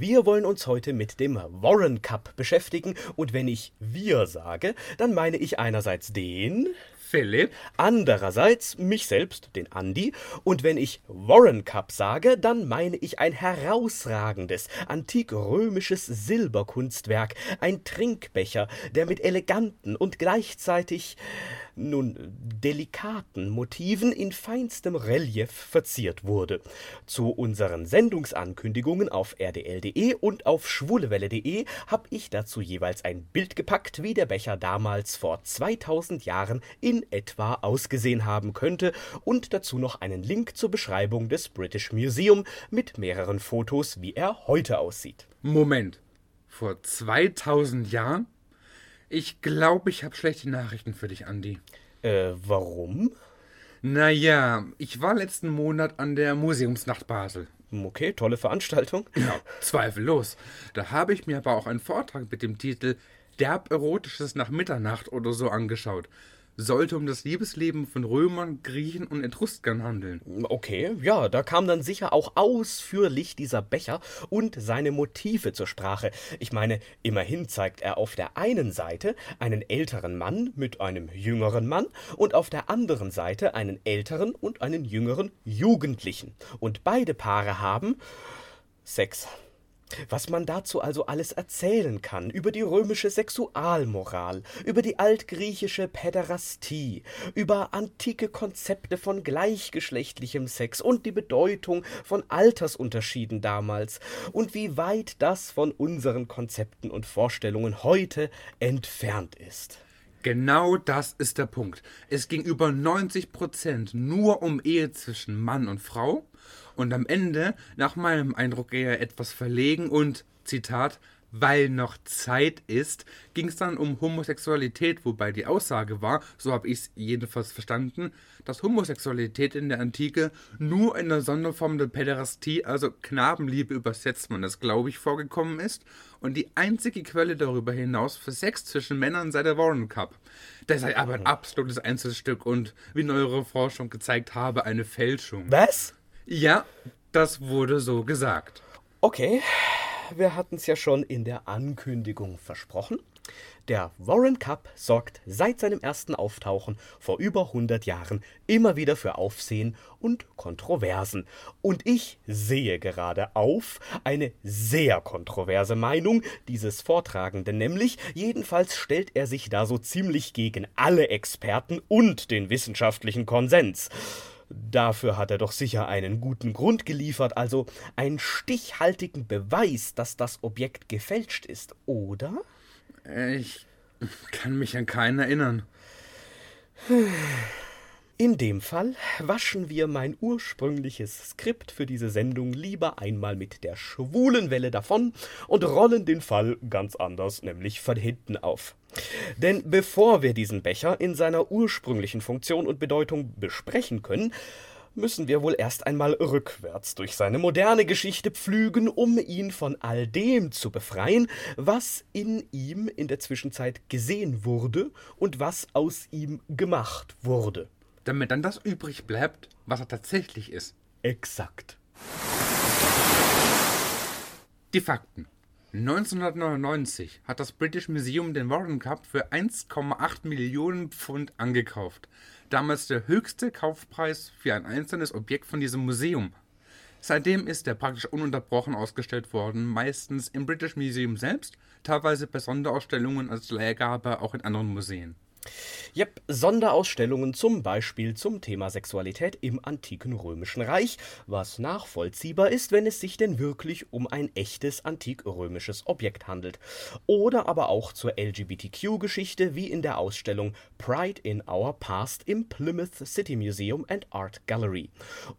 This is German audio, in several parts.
Wir wollen uns heute mit dem Warren Cup beschäftigen und wenn ich wir sage, dann meine ich einerseits den Philipp. Andererseits mich selbst, den Andi. Und wenn ich Warren Cup sage, dann meine ich ein herausragendes, antik-römisches Silberkunstwerk, ein Trinkbecher, der mit eleganten und gleichzeitig nun delikaten Motiven in feinstem Relief verziert wurde. Zu unseren Sendungsankündigungen auf rdl.de und auf schwulewelle.de habe ich dazu jeweils ein Bild gepackt, wie der Becher damals vor 2000 Jahren in etwa ausgesehen haben könnte und dazu noch einen Link zur Beschreibung des British Museum mit mehreren Fotos, wie er heute aussieht. Moment. Vor 2000 Jahren? Ich glaube, ich habe schlechte Nachrichten für dich, Andi. Äh, warum? Naja, ich war letzten Monat an der Museumsnacht Basel. Okay, tolle Veranstaltung. Ja, zweifellos. Da habe ich mir aber auch einen Vortrag mit dem Titel Derb Erotisches nach Mitternacht oder so angeschaut sollte um das Liebesleben von Römern, Griechen und Etruskern handeln. Okay, ja, da kam dann sicher auch ausführlich dieser Becher und seine Motive zur Sprache. Ich meine, immerhin zeigt er auf der einen Seite einen älteren Mann mit einem jüngeren Mann und auf der anderen Seite einen älteren und einen jüngeren Jugendlichen. Und beide Paare haben Sex. Was man dazu also alles erzählen kann über die römische Sexualmoral, über die altgriechische Päderastie, über antike Konzepte von gleichgeschlechtlichem Sex und die Bedeutung von Altersunterschieden damals und wie weit das von unseren Konzepten und Vorstellungen heute entfernt ist. Genau das ist der Punkt. Es ging über 90 Prozent nur um Ehe zwischen Mann und Frau und am Ende, nach meinem Eindruck eher etwas verlegen und, Zitat, weil noch Zeit ist, ging es dann um Homosexualität, wobei die Aussage war, so habe ich es jedenfalls verstanden, dass Homosexualität in der Antike nur in der Sonderform der Päderastie, also Knabenliebe übersetzt man das, glaube ich, vorgekommen ist und die einzige Quelle darüber hinaus für Sex zwischen Männern sei der Warren Cup. Der sei aber ein absolutes Einzelstück und, wie neuere Forschung gezeigt habe, eine Fälschung. Was? Ja, das wurde so gesagt. Okay, wir hatten es ja schon in der Ankündigung versprochen. Der Warren Cup sorgt seit seinem ersten Auftauchen vor über 100 Jahren immer wieder für Aufsehen und Kontroversen. Und ich sehe gerade auf eine sehr kontroverse Meinung dieses Vortragenden, nämlich jedenfalls stellt er sich da so ziemlich gegen alle Experten und den wissenschaftlichen Konsens. Dafür hat er doch sicher einen guten Grund geliefert, also einen stichhaltigen Beweis, dass das Objekt gefälscht ist, oder? Ich kann mich an keinen erinnern. In dem Fall waschen wir mein ursprüngliches Skript für diese Sendung lieber einmal mit der schwulen Welle davon und rollen den Fall ganz anders, nämlich von hinten auf. Denn bevor wir diesen Becher in seiner ursprünglichen Funktion und Bedeutung besprechen können, müssen wir wohl erst einmal rückwärts durch seine moderne Geschichte pflügen, um ihn von all dem zu befreien, was in ihm in der Zwischenzeit gesehen wurde und was aus ihm gemacht wurde damit dann das übrig bleibt, was er tatsächlich ist. Exakt. Die Fakten. 1999 hat das British Museum den Warren Cup für 1,8 Millionen Pfund angekauft. Damals der höchste Kaufpreis für ein einzelnes Objekt von diesem Museum. Seitdem ist er praktisch ununterbrochen ausgestellt worden, meistens im British Museum selbst, teilweise bei Sonderausstellungen als Leihgabe auch in anderen Museen. Yep, Sonderausstellungen zum Beispiel zum Thema Sexualität im antiken römischen Reich, was nachvollziehbar ist, wenn es sich denn wirklich um ein echtes antik-römisches Objekt handelt. Oder aber auch zur LGBTQ-Geschichte wie in der Ausstellung Pride in Our Past im Plymouth City Museum and Art Gallery.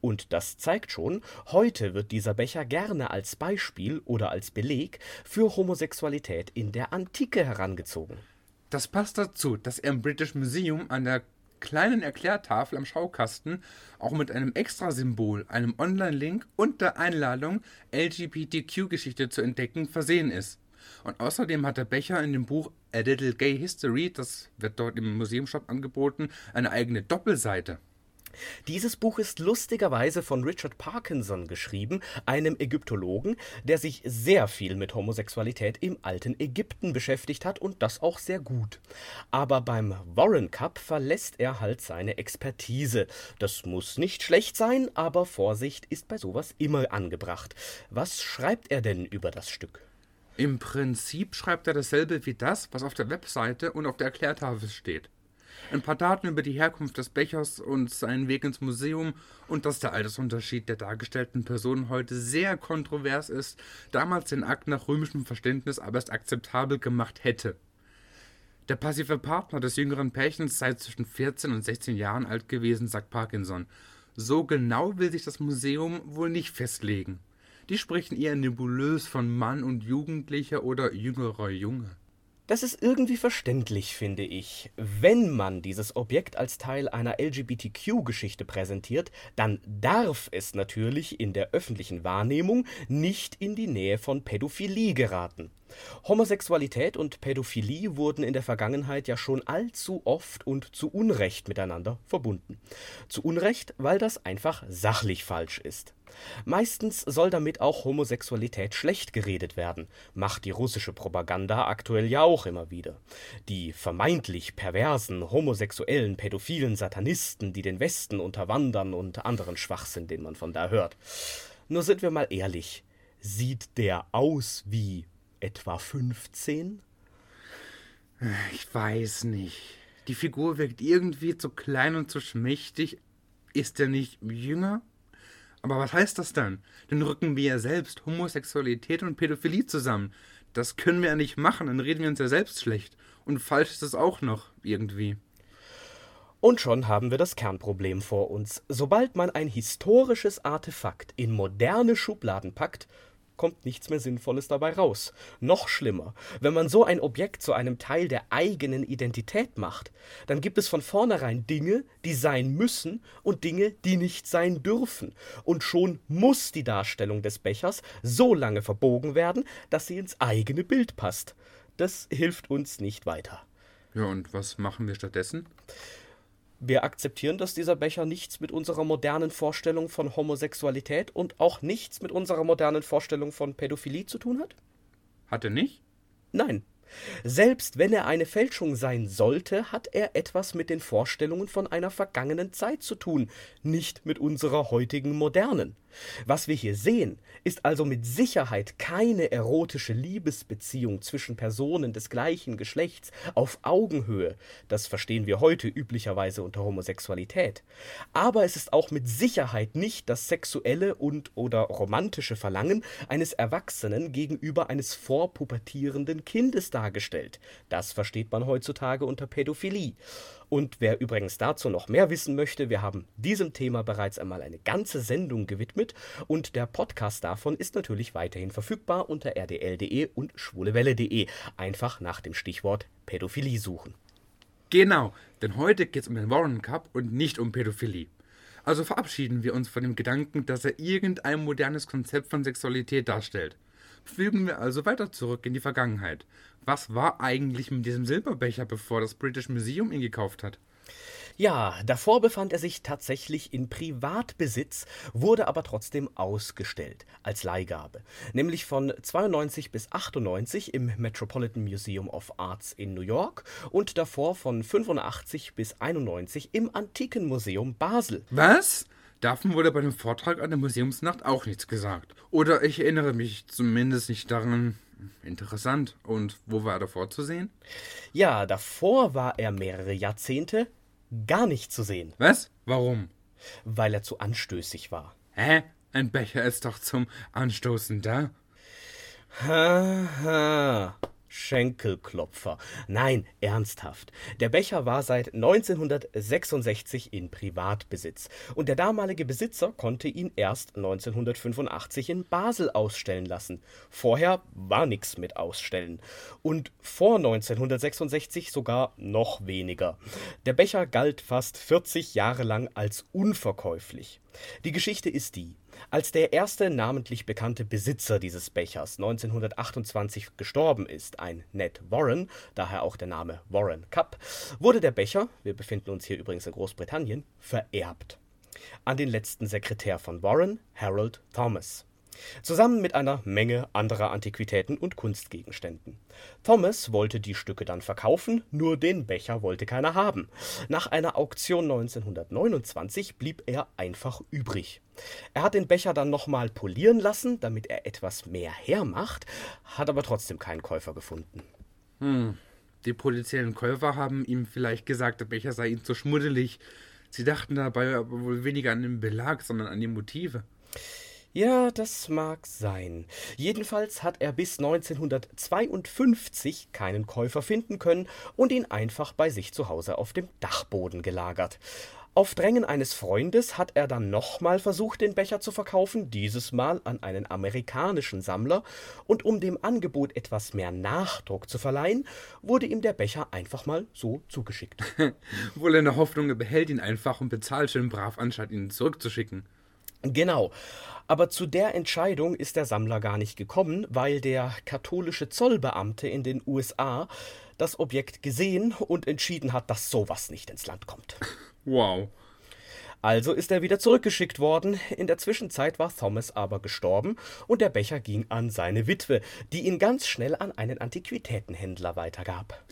Und das zeigt schon, heute wird dieser Becher gerne als Beispiel oder als Beleg für Homosexualität in der Antike herangezogen. Das passt dazu, dass er im British Museum an der kleinen Erklärtafel am Schaukasten auch mit einem Extrasymbol, einem Online-Link und der Einladung, LGBTQ-Geschichte zu entdecken, versehen ist. Und außerdem hat der Becher in dem Buch A Little Gay History, das wird dort im Museumshop angeboten, eine eigene Doppelseite. Dieses Buch ist lustigerweise von Richard Parkinson geschrieben, einem Ägyptologen, der sich sehr viel mit Homosexualität im alten Ägypten beschäftigt hat und das auch sehr gut. Aber beim Warren Cup verlässt er halt seine Expertise. Das muss nicht schlecht sein, aber Vorsicht ist bei sowas immer angebracht. Was schreibt er denn über das Stück? Im Prinzip schreibt er dasselbe wie das, was auf der Webseite und auf der Erklärtafel steht. Ein paar Daten über die Herkunft des Bechers und seinen Weg ins Museum und dass der Altersunterschied der dargestellten Personen heute sehr kontrovers ist, damals den Akt nach römischem Verständnis aber erst akzeptabel gemacht hätte. Der passive Partner des jüngeren Pärchens sei zwischen 14 und 16 Jahren alt gewesen, sagt Parkinson. So genau will sich das Museum wohl nicht festlegen. Die sprechen eher nebulös von Mann und Jugendlicher oder jüngerer Junge. Das ist irgendwie verständlich, finde ich. Wenn man dieses Objekt als Teil einer LGBTQ-Geschichte präsentiert, dann darf es natürlich in der öffentlichen Wahrnehmung nicht in die Nähe von Pädophilie geraten. Homosexualität und Pädophilie wurden in der Vergangenheit ja schon allzu oft und zu Unrecht miteinander verbunden. Zu Unrecht, weil das einfach sachlich falsch ist. Meistens soll damit auch Homosexualität schlecht geredet werden, macht die russische Propaganda aktuell ja auch immer wieder. Die vermeintlich perversen, homosexuellen, pädophilen Satanisten, die den Westen unterwandern und anderen Schwachsinn, den man von da hört. Nur sind wir mal ehrlich, sieht der aus wie etwa 15? Ich weiß nicht. Die Figur wirkt irgendwie zu klein und zu schmächtig. Ist er nicht jünger? Aber was heißt das dann? Dann rücken wir ja selbst Homosexualität und Pädophilie zusammen. Das können wir ja nicht machen, dann reden wir uns ja selbst schlecht. Und falsch ist es auch noch, irgendwie. Und schon haben wir das Kernproblem vor uns. Sobald man ein historisches Artefakt in moderne Schubladen packt, kommt nichts mehr Sinnvolles dabei raus. Noch schlimmer, wenn man so ein Objekt zu einem Teil der eigenen Identität macht, dann gibt es von vornherein Dinge, die sein müssen und Dinge, die nicht sein dürfen. Und schon muss die Darstellung des Bechers so lange verbogen werden, dass sie ins eigene Bild passt. Das hilft uns nicht weiter. Ja, und was machen wir stattdessen? Wir akzeptieren, dass dieser Becher nichts mit unserer modernen Vorstellung von Homosexualität und auch nichts mit unserer modernen Vorstellung von Pädophilie zu tun hat? Hat er nicht? Nein. Selbst wenn er eine Fälschung sein sollte, hat er etwas mit den Vorstellungen von einer vergangenen Zeit zu tun, nicht mit unserer heutigen modernen. Was wir hier sehen, ist also mit Sicherheit keine erotische Liebesbeziehung zwischen Personen des gleichen Geschlechts auf Augenhöhe, das verstehen wir heute üblicherweise unter Homosexualität, aber es ist auch mit Sicherheit nicht das sexuelle und oder romantische Verlangen eines Erwachsenen gegenüber eines vorpubertierenden Kindes dargestellt, das versteht man heutzutage unter Pädophilie. Und wer übrigens dazu noch mehr wissen möchte, wir haben diesem Thema bereits einmal eine ganze Sendung gewidmet und der Podcast davon ist natürlich weiterhin verfügbar unter rdl.de und schwulewelle.de. Einfach nach dem Stichwort Pädophilie suchen. Genau, denn heute geht es um den Warren Cup und nicht um Pädophilie. Also verabschieden wir uns von dem Gedanken, dass er irgendein modernes Konzept von Sexualität darstellt. Fügen wir also weiter zurück in die Vergangenheit. Was war eigentlich mit diesem Silberbecher, bevor das British Museum ihn gekauft hat? Ja, davor befand er sich tatsächlich in Privatbesitz, wurde aber trotzdem ausgestellt als Leihgabe, nämlich von 92 bis 98 im Metropolitan Museum of Arts in New York und davor von 85 bis 91 im Antikenmuseum Basel. Was? Davon wurde bei dem Vortrag an der Museumsnacht auch nichts gesagt. Oder ich erinnere mich zumindest nicht daran. Interessant. Und wo war er davor zu sehen? Ja, davor war er mehrere Jahrzehnte gar nicht zu sehen. Was? Warum? Weil er zu anstößig war. Hä? Ein Becher ist doch zum Anstoßen da. Ha, ha. Schenkelklopfer. Nein, ernsthaft. Der Becher war seit 1966 in Privatbesitz und der damalige Besitzer konnte ihn erst 1985 in Basel ausstellen lassen. Vorher war nichts mit Ausstellen. Und vor 1966 sogar noch weniger. Der Becher galt fast 40 Jahre lang als unverkäuflich. Die Geschichte ist die. Als der erste namentlich bekannte Besitzer dieses Bechers 1928 gestorben ist, ein Ned Warren, daher auch der Name Warren Cup, wurde der Becher, wir befinden uns hier übrigens in Großbritannien, vererbt. An den letzten Sekretär von Warren, Harold Thomas zusammen mit einer Menge anderer Antiquitäten und Kunstgegenständen. Thomas wollte die Stücke dann verkaufen, nur den Becher wollte keiner haben. Nach einer Auktion 1929 blieb er einfach übrig. Er hat den Becher dann nochmal polieren lassen, damit er etwas mehr hermacht, hat aber trotzdem keinen Käufer gefunden. Hm. Die potenziellen Käufer haben ihm vielleicht gesagt, der Becher sei ihnen zu schmuddelig. Sie dachten dabei aber wohl weniger an den Belag, sondern an die Motive. Ja, das mag sein. Jedenfalls hat er bis 1952 keinen Käufer finden können und ihn einfach bei sich zu Hause auf dem Dachboden gelagert. Auf Drängen eines Freundes hat er dann nochmal versucht, den Becher zu verkaufen, dieses Mal an einen amerikanischen Sammler, und um dem Angebot etwas mehr Nachdruck zu verleihen, wurde ihm der Becher einfach mal so zugeschickt. Wohl in der Hoffnung, er behält ihn einfach und bezahlt schön brav, anstatt ihn zurückzuschicken. Genau. Aber zu der Entscheidung ist der Sammler gar nicht gekommen, weil der katholische Zollbeamte in den USA das Objekt gesehen und entschieden hat, dass sowas nicht ins Land kommt. Wow. Also ist er wieder zurückgeschickt worden. In der Zwischenzeit war Thomas aber gestorben und der Becher ging an seine Witwe, die ihn ganz schnell an einen Antiquitätenhändler weitergab.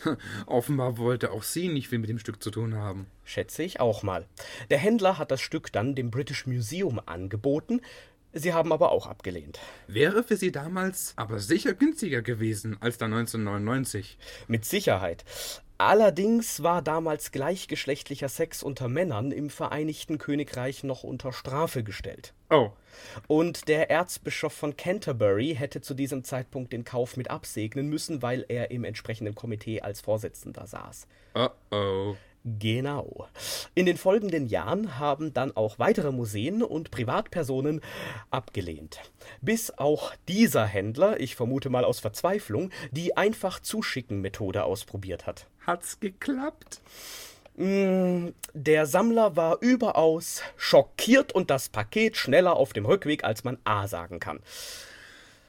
Offenbar wollte auch sie nicht viel mit dem Stück zu tun haben. Schätze ich auch mal. Der Händler hat das Stück dann dem British Museum angeboten. Sie haben aber auch abgelehnt. Wäre für sie damals aber sicher günstiger gewesen als da 1999. Mit Sicherheit. Allerdings war damals gleichgeschlechtlicher Sex unter Männern im Vereinigten Königreich noch unter Strafe gestellt. Oh. Und der Erzbischof von Canterbury hätte zu diesem Zeitpunkt den Kauf mit absegnen müssen, weil er im entsprechenden Komitee als Vorsitzender saß. Oh oh. Genau. In den folgenden Jahren haben dann auch weitere Museen und Privatpersonen abgelehnt. Bis auch dieser Händler, ich vermute mal aus Verzweiflung, die einfach zuschicken Methode ausprobiert hat. Hat's geklappt? Mm, der Sammler war überaus schockiert und das Paket schneller auf dem Rückweg, als man A sagen kann.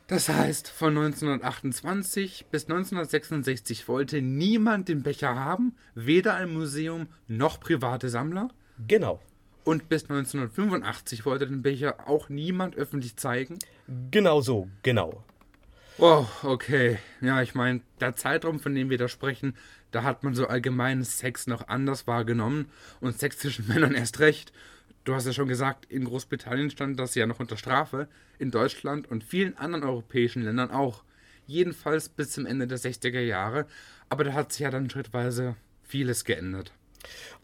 Das heißt, von 1928 bis 1966 wollte niemand den Becher haben, weder ein Museum noch private Sammler. Genau. Und bis 1985 wollte den Becher auch niemand öffentlich zeigen. Genau so, genau. Oh, okay. Ja, ich meine, der Zeitraum, von dem wir da sprechen, da hat man so allgemeinen Sex noch anders wahrgenommen und Sex zwischen Männern erst recht. Du hast ja schon gesagt, in Großbritannien stand das ja noch unter Strafe, in Deutschland und vielen anderen europäischen Ländern auch. Jedenfalls bis zum Ende der 60er Jahre, aber da hat sich ja dann schrittweise vieles geändert.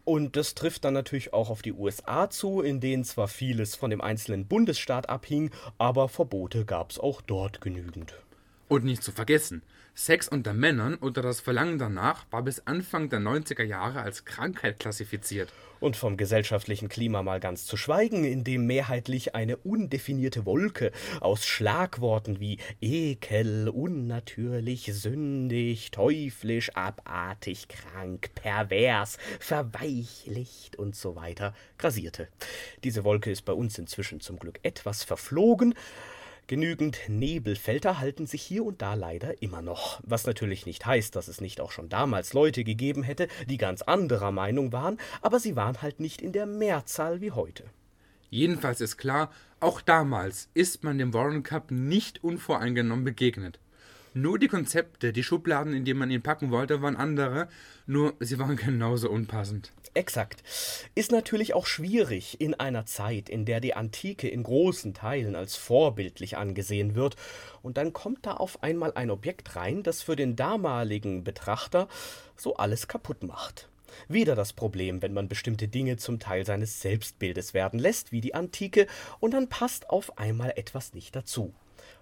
Und das trifft dann natürlich auch auf die USA zu, in denen zwar vieles von dem einzelnen Bundesstaat abhing, aber Verbote gab es auch dort genügend. Und nicht zu vergessen, Sex unter Männern oder das Verlangen danach war bis Anfang der 90er Jahre als Krankheit klassifiziert. Und vom gesellschaftlichen Klima mal ganz zu schweigen, in dem mehrheitlich eine undefinierte Wolke aus Schlagworten wie ekel, unnatürlich, sündig, teuflisch, abartig, krank, pervers, verweichlicht und so weiter grasierte. Diese Wolke ist bei uns inzwischen zum Glück etwas verflogen, Genügend Nebelfelder halten sich hier und da leider immer noch, was natürlich nicht heißt, dass es nicht auch schon damals Leute gegeben hätte, die ganz anderer Meinung waren, aber sie waren halt nicht in der Mehrzahl wie heute. Jedenfalls ist klar, auch damals ist man dem Warren Cup nicht unvoreingenommen begegnet. Nur die Konzepte, die Schubladen, in die man ihn packen wollte, waren andere, nur sie waren genauso unpassend. Exakt. Ist natürlich auch schwierig in einer Zeit, in der die Antike in großen Teilen als vorbildlich angesehen wird, und dann kommt da auf einmal ein Objekt rein, das für den damaligen Betrachter so alles kaputt macht. Wieder das Problem, wenn man bestimmte Dinge zum Teil seines Selbstbildes werden lässt, wie die Antike, und dann passt auf einmal etwas nicht dazu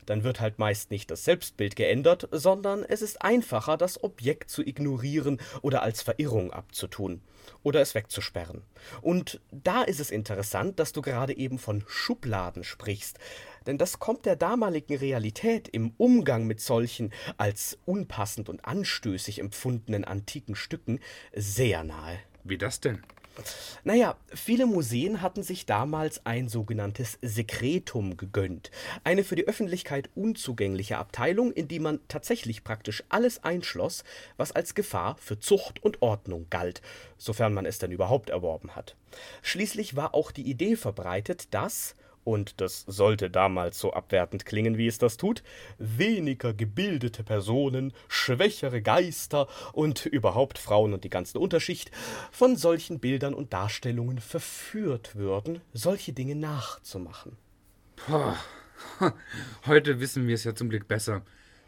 dann wird halt meist nicht das Selbstbild geändert, sondern es ist einfacher, das Objekt zu ignorieren oder als Verirrung abzutun oder es wegzusperren. Und da ist es interessant, dass du gerade eben von Schubladen sprichst, denn das kommt der damaligen Realität im Umgang mit solchen als unpassend und anstößig empfundenen antiken Stücken sehr nahe. Wie das denn? Naja, viele Museen hatten sich damals ein sogenanntes Sekretum gegönnt. Eine für die Öffentlichkeit unzugängliche Abteilung, in die man tatsächlich praktisch alles einschloss, was als Gefahr für Zucht und Ordnung galt, sofern man es denn überhaupt erworben hat. Schließlich war auch die Idee verbreitet, dass und das sollte damals so abwertend klingen, wie es das tut, weniger gebildete Personen, schwächere Geister und überhaupt Frauen und die ganze Unterschicht von solchen Bildern und Darstellungen verführt würden, solche Dinge nachzumachen. Boah. Heute wissen wir es ja zum Glück besser.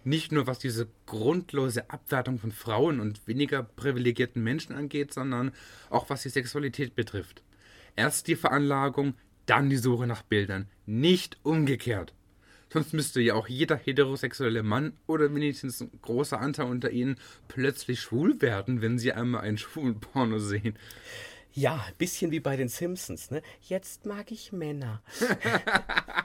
Nicht nur was diese grundlose Abwertung von Frauen und weniger privilegierten Menschen angeht, sondern auch was die Sexualität betrifft. Erst die Veranlagung, dann die Suche nach Bildern. Nicht umgekehrt. Sonst müsste ja auch jeder heterosexuelle Mann oder wenigstens ein großer Anteil unter ihnen plötzlich schwul werden, wenn sie einmal einen schwulen Porno sehen. Ja, bisschen wie bei den Simpsons, ne? Jetzt mag ich Männer.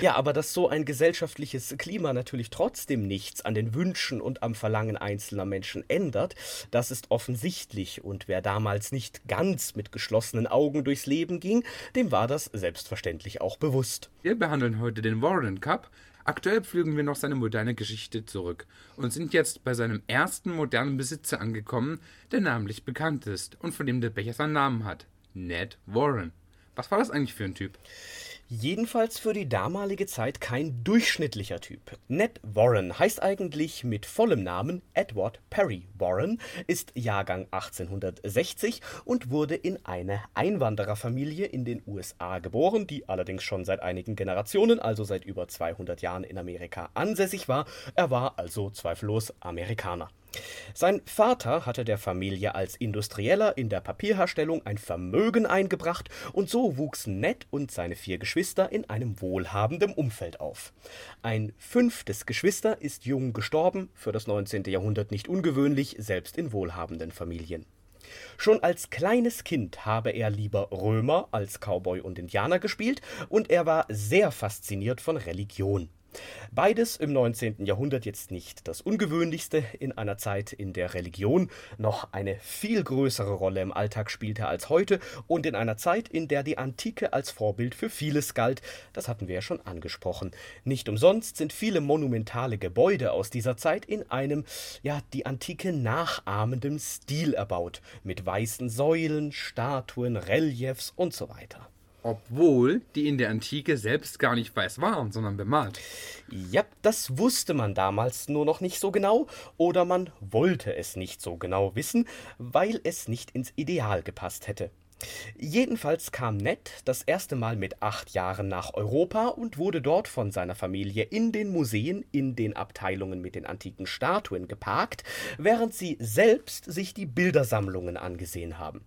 Ja, aber dass so ein gesellschaftliches Klima natürlich trotzdem nichts an den Wünschen und am Verlangen einzelner Menschen ändert, das ist offensichtlich, und wer damals nicht ganz mit geschlossenen Augen durchs Leben ging, dem war das selbstverständlich auch bewusst. Wir behandeln heute den Warren Cup. Aktuell pflügen wir noch seine moderne Geschichte zurück und sind jetzt bei seinem ersten modernen Besitzer angekommen, der namentlich bekannt ist und von dem der Becher seinen Namen hat. Ned Warren. Was war das eigentlich für ein Typ? Jedenfalls für die damalige Zeit kein durchschnittlicher Typ. Ned Warren heißt eigentlich mit vollem Namen Edward Perry Warren, ist Jahrgang 1860 und wurde in eine Einwandererfamilie in den USA geboren, die allerdings schon seit einigen Generationen, also seit über 200 Jahren in Amerika ansässig war. Er war also zweifellos Amerikaner. Sein Vater hatte der Familie als Industrieller in der Papierherstellung ein Vermögen eingebracht und so wuchsen Ned und seine vier Geschwister in einem wohlhabenden Umfeld auf. Ein fünftes Geschwister ist jung gestorben, für das 19. Jahrhundert nicht ungewöhnlich, selbst in wohlhabenden Familien. Schon als kleines Kind habe er lieber Römer als Cowboy und Indianer gespielt und er war sehr fasziniert von Religion. Beides im 19. Jahrhundert jetzt nicht das Ungewöhnlichste in einer Zeit, in der Religion noch eine viel größere Rolle im Alltag spielte als heute und in einer Zeit, in der die Antike als Vorbild für vieles galt, das hatten wir ja schon angesprochen. Nicht umsonst sind viele monumentale Gebäude aus dieser Zeit in einem, ja, die Antike nachahmendem Stil erbaut, mit weißen Säulen, Statuen, Reliefs und so weiter obwohl die in der Antike selbst gar nicht weiß waren, sondern bemalt. Ja, das wusste man damals nur noch nicht so genau oder man wollte es nicht so genau wissen, weil es nicht ins Ideal gepasst hätte. Jedenfalls kam Ned das erste Mal mit acht Jahren nach Europa und wurde dort von seiner Familie in den Museen, in den Abteilungen mit den antiken Statuen geparkt, während sie selbst sich die Bildersammlungen angesehen haben.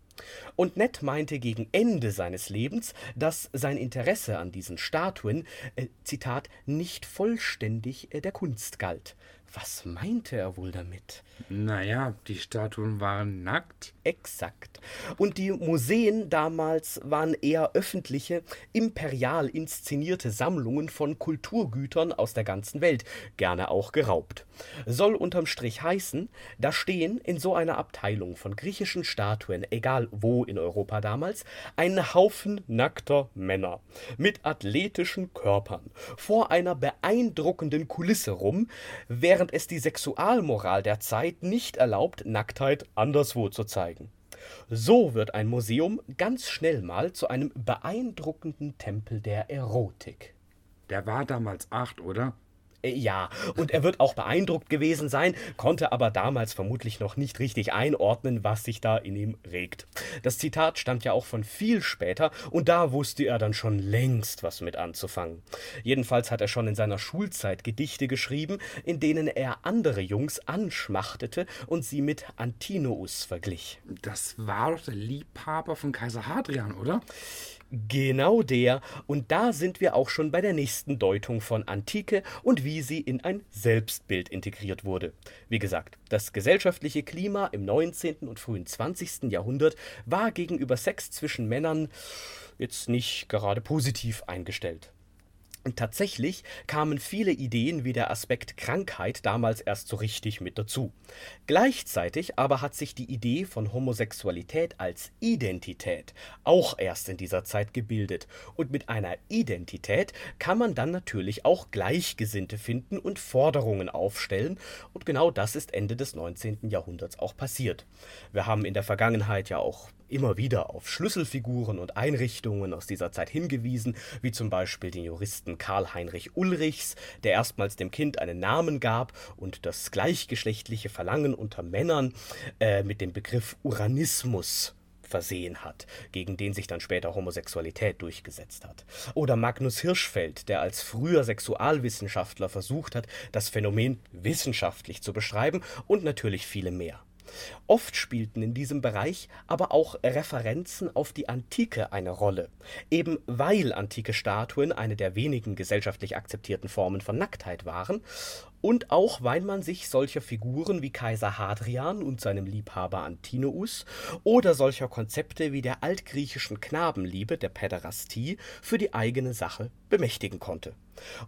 Und Ned meinte gegen Ende seines Lebens, dass sein Interesse an diesen Statuen, äh, Zitat, nicht vollständig äh, der Kunst galt. Was meinte er wohl damit? Naja, die Statuen waren nackt. Exakt. Und die Museen damals waren eher öffentliche, imperial inszenierte Sammlungen von Kulturgütern aus der ganzen Welt, gerne auch geraubt. Soll unterm Strich heißen, da stehen in so einer Abteilung von griechischen Statuen, egal wo in Europa damals, ein Haufen nackter Männer mit athletischen Körpern vor einer beeindruckenden Kulisse rum, während während es die Sexualmoral der Zeit nicht erlaubt, Nacktheit anderswo zu zeigen. So wird ein Museum ganz schnell mal zu einem beeindruckenden Tempel der Erotik. Der war damals acht, oder? Äh, ja, und er wird auch beeindruckt gewesen sein, konnte aber damals vermutlich noch nicht richtig einordnen, was sich da in ihm regt. Das Zitat stammt ja auch von viel später, und da wusste er dann schon längst was mit anzufangen. Jedenfalls hat er schon in seiner Schulzeit Gedichte geschrieben, in denen er andere Jungs anschmachtete und sie mit Antinous verglich. Das war doch der Liebhaber von Kaiser Hadrian, oder? Genau der, und da sind wir auch schon bei der nächsten Deutung von Antike und wie sie in ein Selbstbild integriert wurde. Wie gesagt, das gesellschaftliche Klima im 19. und frühen 20. Jahrhundert war gegenüber Sex zwischen Männern jetzt nicht gerade positiv eingestellt. Tatsächlich kamen viele Ideen wie der Aspekt Krankheit damals erst so richtig mit dazu. Gleichzeitig aber hat sich die Idee von Homosexualität als Identität auch erst in dieser Zeit gebildet. Und mit einer Identität kann man dann natürlich auch Gleichgesinnte finden und Forderungen aufstellen. Und genau das ist Ende des 19. Jahrhunderts auch passiert. Wir haben in der Vergangenheit ja auch immer wieder auf Schlüsselfiguren und Einrichtungen aus dieser Zeit hingewiesen, wie zum Beispiel den Juristen Karl Heinrich Ulrichs, der erstmals dem Kind einen Namen gab und das gleichgeschlechtliche Verlangen unter Männern äh, mit dem Begriff Uranismus versehen hat, gegen den sich dann später Homosexualität durchgesetzt hat. Oder Magnus Hirschfeld, der als früher Sexualwissenschaftler versucht hat, das Phänomen wissenschaftlich zu beschreiben und natürlich viele mehr. Oft spielten in diesem Bereich aber auch Referenzen auf die Antike eine Rolle, eben weil antike Statuen eine der wenigen gesellschaftlich akzeptierten Formen von Nacktheit waren und auch weil man sich solcher Figuren wie Kaiser Hadrian und seinem Liebhaber Antinous oder solcher Konzepte wie der altgriechischen Knabenliebe, der Päderastie, für die eigene Sache bemächtigen konnte.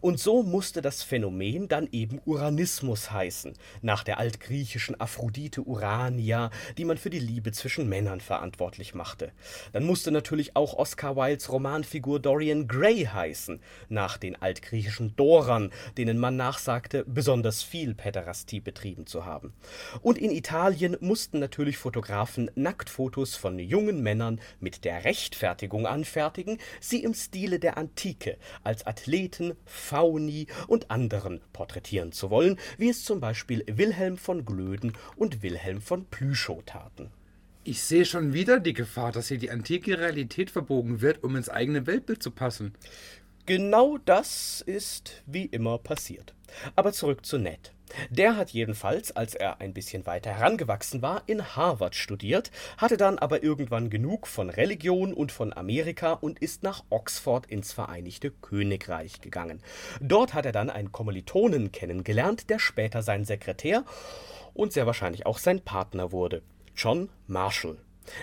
Und so musste das Phänomen dann eben Uranismus heißen, nach der altgriechischen Aphrodite Urania, die man für die Liebe zwischen Männern verantwortlich machte. Dann musste natürlich auch Oscar Wildes Romanfigur Dorian Gray heißen, nach den altgriechischen Dorern, denen man nachsagte, besonders viel Päderastie betrieben zu haben. Und in Italien mussten natürlich Fotografen Nacktfotos von jungen Männern mit der Rechtfertigung anfertigen, sie im Stile der Antike als Athleten, Fauni und anderen porträtieren zu wollen, wie es zum Beispiel Wilhelm von Glöden und Wilhelm von Plüschow taten. Ich sehe schon wieder die Gefahr, dass hier die antike Realität verbogen wird, um ins eigene Weltbild zu passen. Genau das ist wie immer passiert. Aber zurück zu Ned. Der hat jedenfalls, als er ein bisschen weiter herangewachsen war, in Harvard studiert, hatte dann aber irgendwann genug von Religion und von Amerika und ist nach Oxford ins Vereinigte Königreich gegangen. Dort hat er dann einen Kommilitonen kennengelernt, der später sein Sekretär und sehr wahrscheinlich auch sein Partner wurde, John Marshall.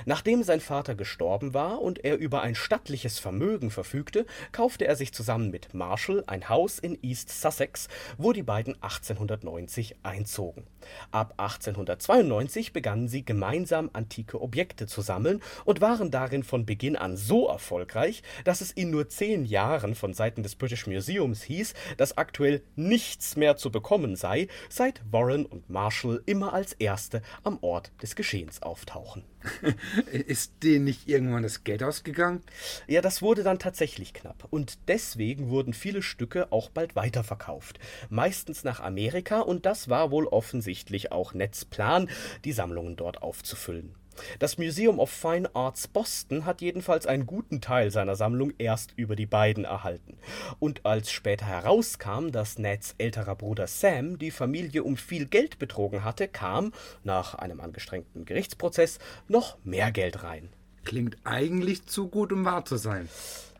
Nachdem sein Vater gestorben war und er über ein stattliches Vermögen verfügte, kaufte er sich zusammen mit Marshall ein Haus in East Sussex, wo die beiden 1890 einzogen. Ab 1892 begannen sie gemeinsam antike Objekte zu sammeln und waren darin von Beginn an so erfolgreich, dass es in nur zehn Jahren von Seiten des British Museums hieß, dass aktuell nichts mehr zu bekommen sei, seit Warren und Marshall immer als Erste am Ort des Geschehens auftauchen. Ist denen nicht irgendwann das Geld ausgegangen? Ja, das wurde dann tatsächlich knapp. Und deswegen wurden viele Stücke auch bald weiterverkauft. Meistens nach Amerika und das war wohl offensichtlich auch Nets Plan, die Sammlungen dort aufzufüllen. Das Museum of Fine Arts Boston hat jedenfalls einen guten Teil seiner Sammlung erst über die beiden erhalten. Und als später herauskam, dass Neds älterer Bruder Sam die Familie um viel Geld betrogen hatte, kam, nach einem angestrengten Gerichtsprozess, noch mehr Geld rein. Klingt eigentlich zu gut, um wahr zu sein.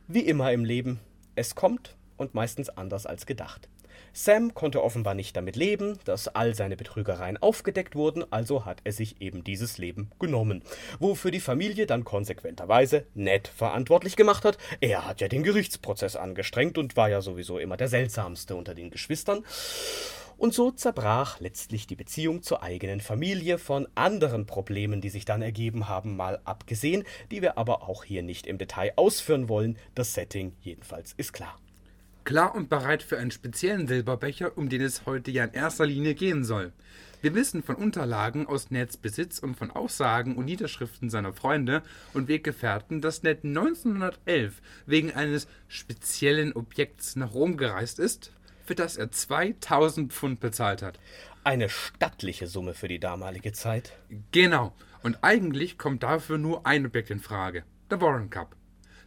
Wie immer im Leben. Es kommt und meistens anders als gedacht. Sam konnte offenbar nicht damit leben, dass all seine Betrügereien aufgedeckt wurden, also hat er sich eben dieses Leben genommen. Wofür die Familie dann konsequenterweise Ned verantwortlich gemacht hat. Er hat ja den Gerichtsprozess angestrengt und war ja sowieso immer der seltsamste unter den Geschwistern. Und so zerbrach letztlich die Beziehung zur eigenen Familie von anderen Problemen, die sich dann ergeben haben, mal abgesehen, die wir aber auch hier nicht im Detail ausführen wollen. Das Setting jedenfalls ist klar. Klar und bereit für einen speziellen Silberbecher, um den es heute ja in erster Linie gehen soll. Wir wissen von Unterlagen aus Neds Besitz und von Aussagen und Niederschriften seiner Freunde und Weggefährten, dass Ned 1911 wegen eines speziellen Objekts nach Rom gereist ist, für das er 2000 Pfund bezahlt hat. Eine stattliche Summe für die damalige Zeit. Genau. Und eigentlich kommt dafür nur ein Objekt in Frage: der Warren Cup.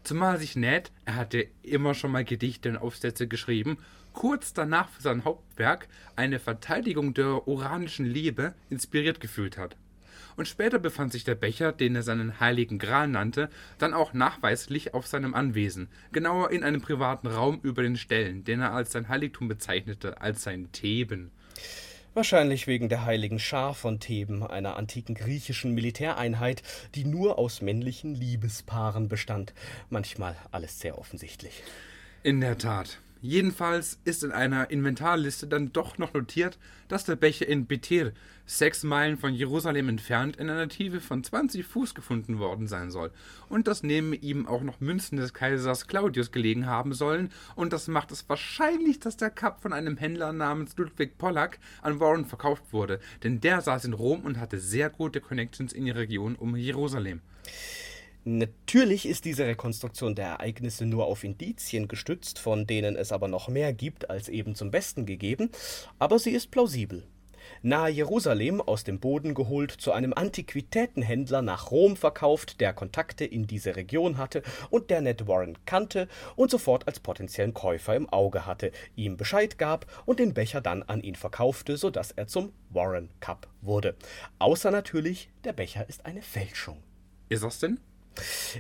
Zumal sich Ned, er hatte immer schon mal Gedichte und Aufsätze geschrieben, kurz danach für sein Hauptwerk eine Verteidigung der uranischen Liebe inspiriert gefühlt hat. Und später befand sich der Becher, den er seinen heiligen Gral nannte, dann auch nachweislich auf seinem Anwesen, genauer in einem privaten Raum über den Ställen, den er als sein Heiligtum bezeichnete, als sein Theben. Wahrscheinlich wegen der heiligen Schar von Theben, einer antiken griechischen Militäreinheit, die nur aus männlichen Liebespaaren bestand. Manchmal alles sehr offensichtlich. In der Tat. Jedenfalls ist in einer Inventarliste dann doch noch notiert, dass der Becher in Betir, sechs Meilen von Jerusalem entfernt, in einer Tiefe von 20 Fuß gefunden worden sein soll. Und dass neben ihm auch noch Münzen des Kaisers Claudius gelegen haben sollen. Und das macht es wahrscheinlich, dass der Cup von einem Händler namens Ludwig Pollack an Warren verkauft wurde. Denn der saß in Rom und hatte sehr gute Connections in die Region um Jerusalem. Natürlich ist diese Rekonstruktion der Ereignisse nur auf Indizien gestützt, von denen es aber noch mehr gibt als eben zum Besten gegeben, aber sie ist plausibel. Nahe Jerusalem aus dem Boden geholt, zu einem Antiquitätenhändler nach Rom verkauft, der Kontakte in diese Region hatte und der Ned Warren kannte und sofort als potenziellen Käufer im Auge hatte, ihm Bescheid gab und den Becher dann an ihn verkaufte, sodass er zum Warren Cup wurde. Außer natürlich, der Becher ist eine Fälschung. Ist das denn?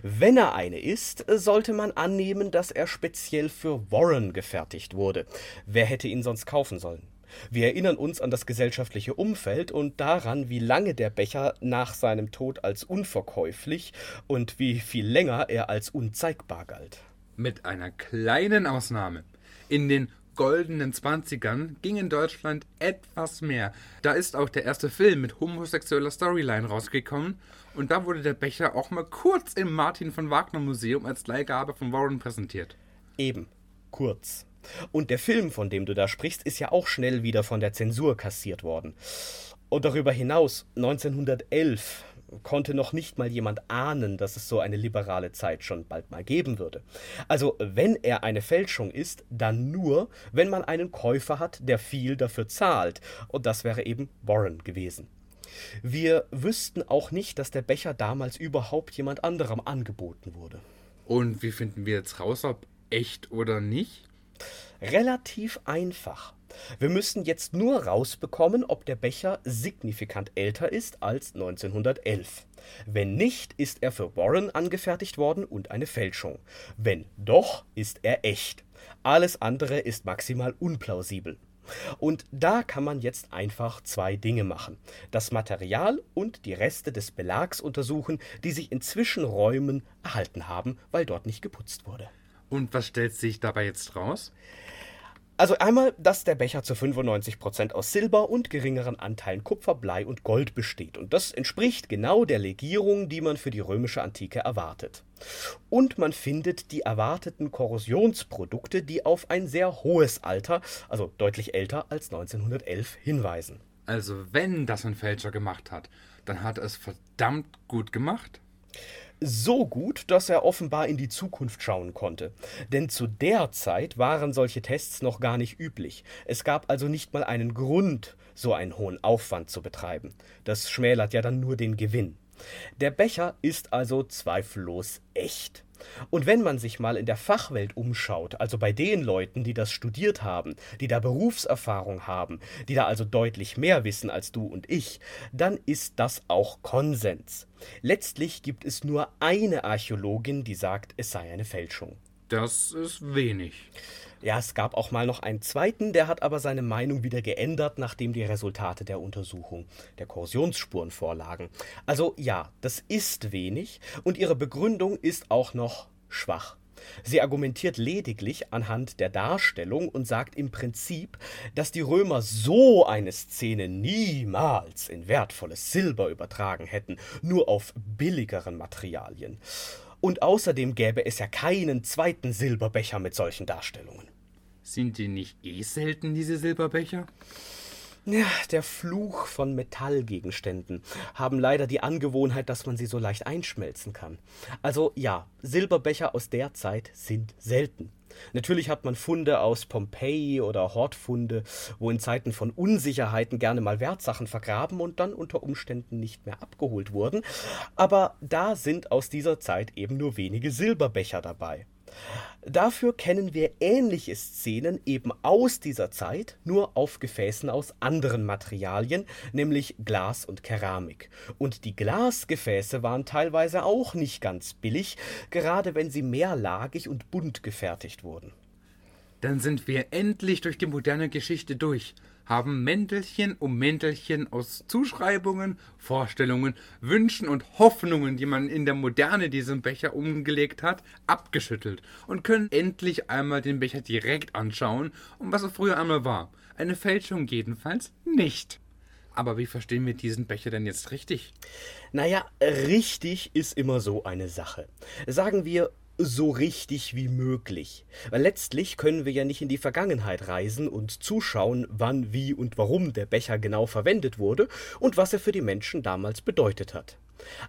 Wenn er eine ist, sollte man annehmen, dass er speziell für Warren gefertigt wurde. Wer hätte ihn sonst kaufen sollen? Wir erinnern uns an das gesellschaftliche Umfeld und daran, wie lange der Becher nach seinem Tod als unverkäuflich und wie viel länger er als unzeigbar galt. Mit einer kleinen Ausnahme. In den goldenen Zwanzigern ging in Deutschland etwas mehr. Da ist auch der erste Film mit homosexueller Storyline rausgekommen und da wurde der Becher auch mal kurz im Martin von Wagner Museum als Leihgabe von Warren präsentiert. Eben, kurz. Und der Film, von dem du da sprichst, ist ja auch schnell wieder von der Zensur kassiert worden. Und darüber hinaus, 1911, konnte noch nicht mal jemand ahnen, dass es so eine liberale Zeit schon bald mal geben würde. Also wenn er eine Fälschung ist, dann nur, wenn man einen Käufer hat, der viel dafür zahlt. Und das wäre eben Warren gewesen. Wir wüssten auch nicht, dass der Becher damals überhaupt jemand anderem angeboten wurde. Und wie finden wir jetzt raus, ob echt oder nicht? Relativ einfach. Wir müssen jetzt nur rausbekommen, ob der Becher signifikant älter ist als 1911. Wenn nicht, ist er für Warren angefertigt worden und eine Fälschung. Wenn doch, ist er echt. Alles andere ist maximal unplausibel. Und da kann man jetzt einfach zwei Dinge machen. Das Material und die Reste des Belags untersuchen, die sich in Zwischenräumen erhalten haben, weil dort nicht geputzt wurde. Und was stellt sich dabei jetzt raus? Also einmal, dass der Becher zu 95% aus Silber und geringeren Anteilen Kupfer, Blei und Gold besteht. Und das entspricht genau der Legierung, die man für die römische Antike erwartet. Und man findet die erwarteten Korrosionsprodukte, die auf ein sehr hohes Alter, also deutlich älter als 1911, hinweisen. Also wenn das ein Fälscher gemacht hat, dann hat er es verdammt gut gemacht so gut, dass er offenbar in die Zukunft schauen konnte. Denn zu der Zeit waren solche Tests noch gar nicht üblich. Es gab also nicht mal einen Grund, so einen hohen Aufwand zu betreiben. Das schmälert ja dann nur den Gewinn. Der Becher ist also zweifellos echt. Und wenn man sich mal in der Fachwelt umschaut, also bei den Leuten, die das studiert haben, die da Berufserfahrung haben, die da also deutlich mehr wissen als du und ich, dann ist das auch Konsens. Letztlich gibt es nur eine Archäologin, die sagt, es sei eine Fälschung. Das ist wenig. Ja, es gab auch mal noch einen zweiten, der hat aber seine Meinung wieder geändert, nachdem die Resultate der Untersuchung der Korrosionsspuren vorlagen. Also ja, das ist wenig und ihre Begründung ist auch noch schwach. Sie argumentiert lediglich anhand der Darstellung und sagt im Prinzip, dass die Römer so eine Szene niemals in wertvolles Silber übertragen hätten, nur auf billigeren Materialien. Und außerdem gäbe es ja keinen zweiten Silberbecher mit solchen Darstellungen. Sind die nicht eh selten, diese Silberbecher? Ja, der Fluch von Metallgegenständen haben leider die Angewohnheit, dass man sie so leicht einschmelzen kann. Also ja, Silberbecher aus der Zeit sind selten. Natürlich hat man Funde aus Pompeji oder Hortfunde, wo in Zeiten von Unsicherheiten gerne mal Wertsachen vergraben und dann unter Umständen nicht mehr abgeholt wurden, aber da sind aus dieser Zeit eben nur wenige Silberbecher dabei. Dafür kennen wir ähnliche Szenen eben aus dieser Zeit, nur auf Gefäßen aus anderen Materialien, nämlich Glas und Keramik. Und die Glasgefäße waren teilweise auch nicht ganz billig, gerade wenn sie mehrlagig und bunt gefertigt wurden. Dann sind wir endlich durch die moderne Geschichte durch. Haben Mäntelchen um Mäntelchen aus Zuschreibungen, Vorstellungen, Wünschen und Hoffnungen, die man in der Moderne diesem Becher umgelegt hat, abgeschüttelt und können endlich einmal den Becher direkt anschauen, um was er früher einmal war. Eine Fälschung jedenfalls nicht. Aber wie verstehen wir diesen Becher denn jetzt richtig? Naja, richtig ist immer so eine Sache. Sagen wir so richtig wie möglich. Weil letztlich können wir ja nicht in die Vergangenheit reisen und zuschauen, wann, wie und warum der Becher genau verwendet wurde und was er für die Menschen damals bedeutet hat.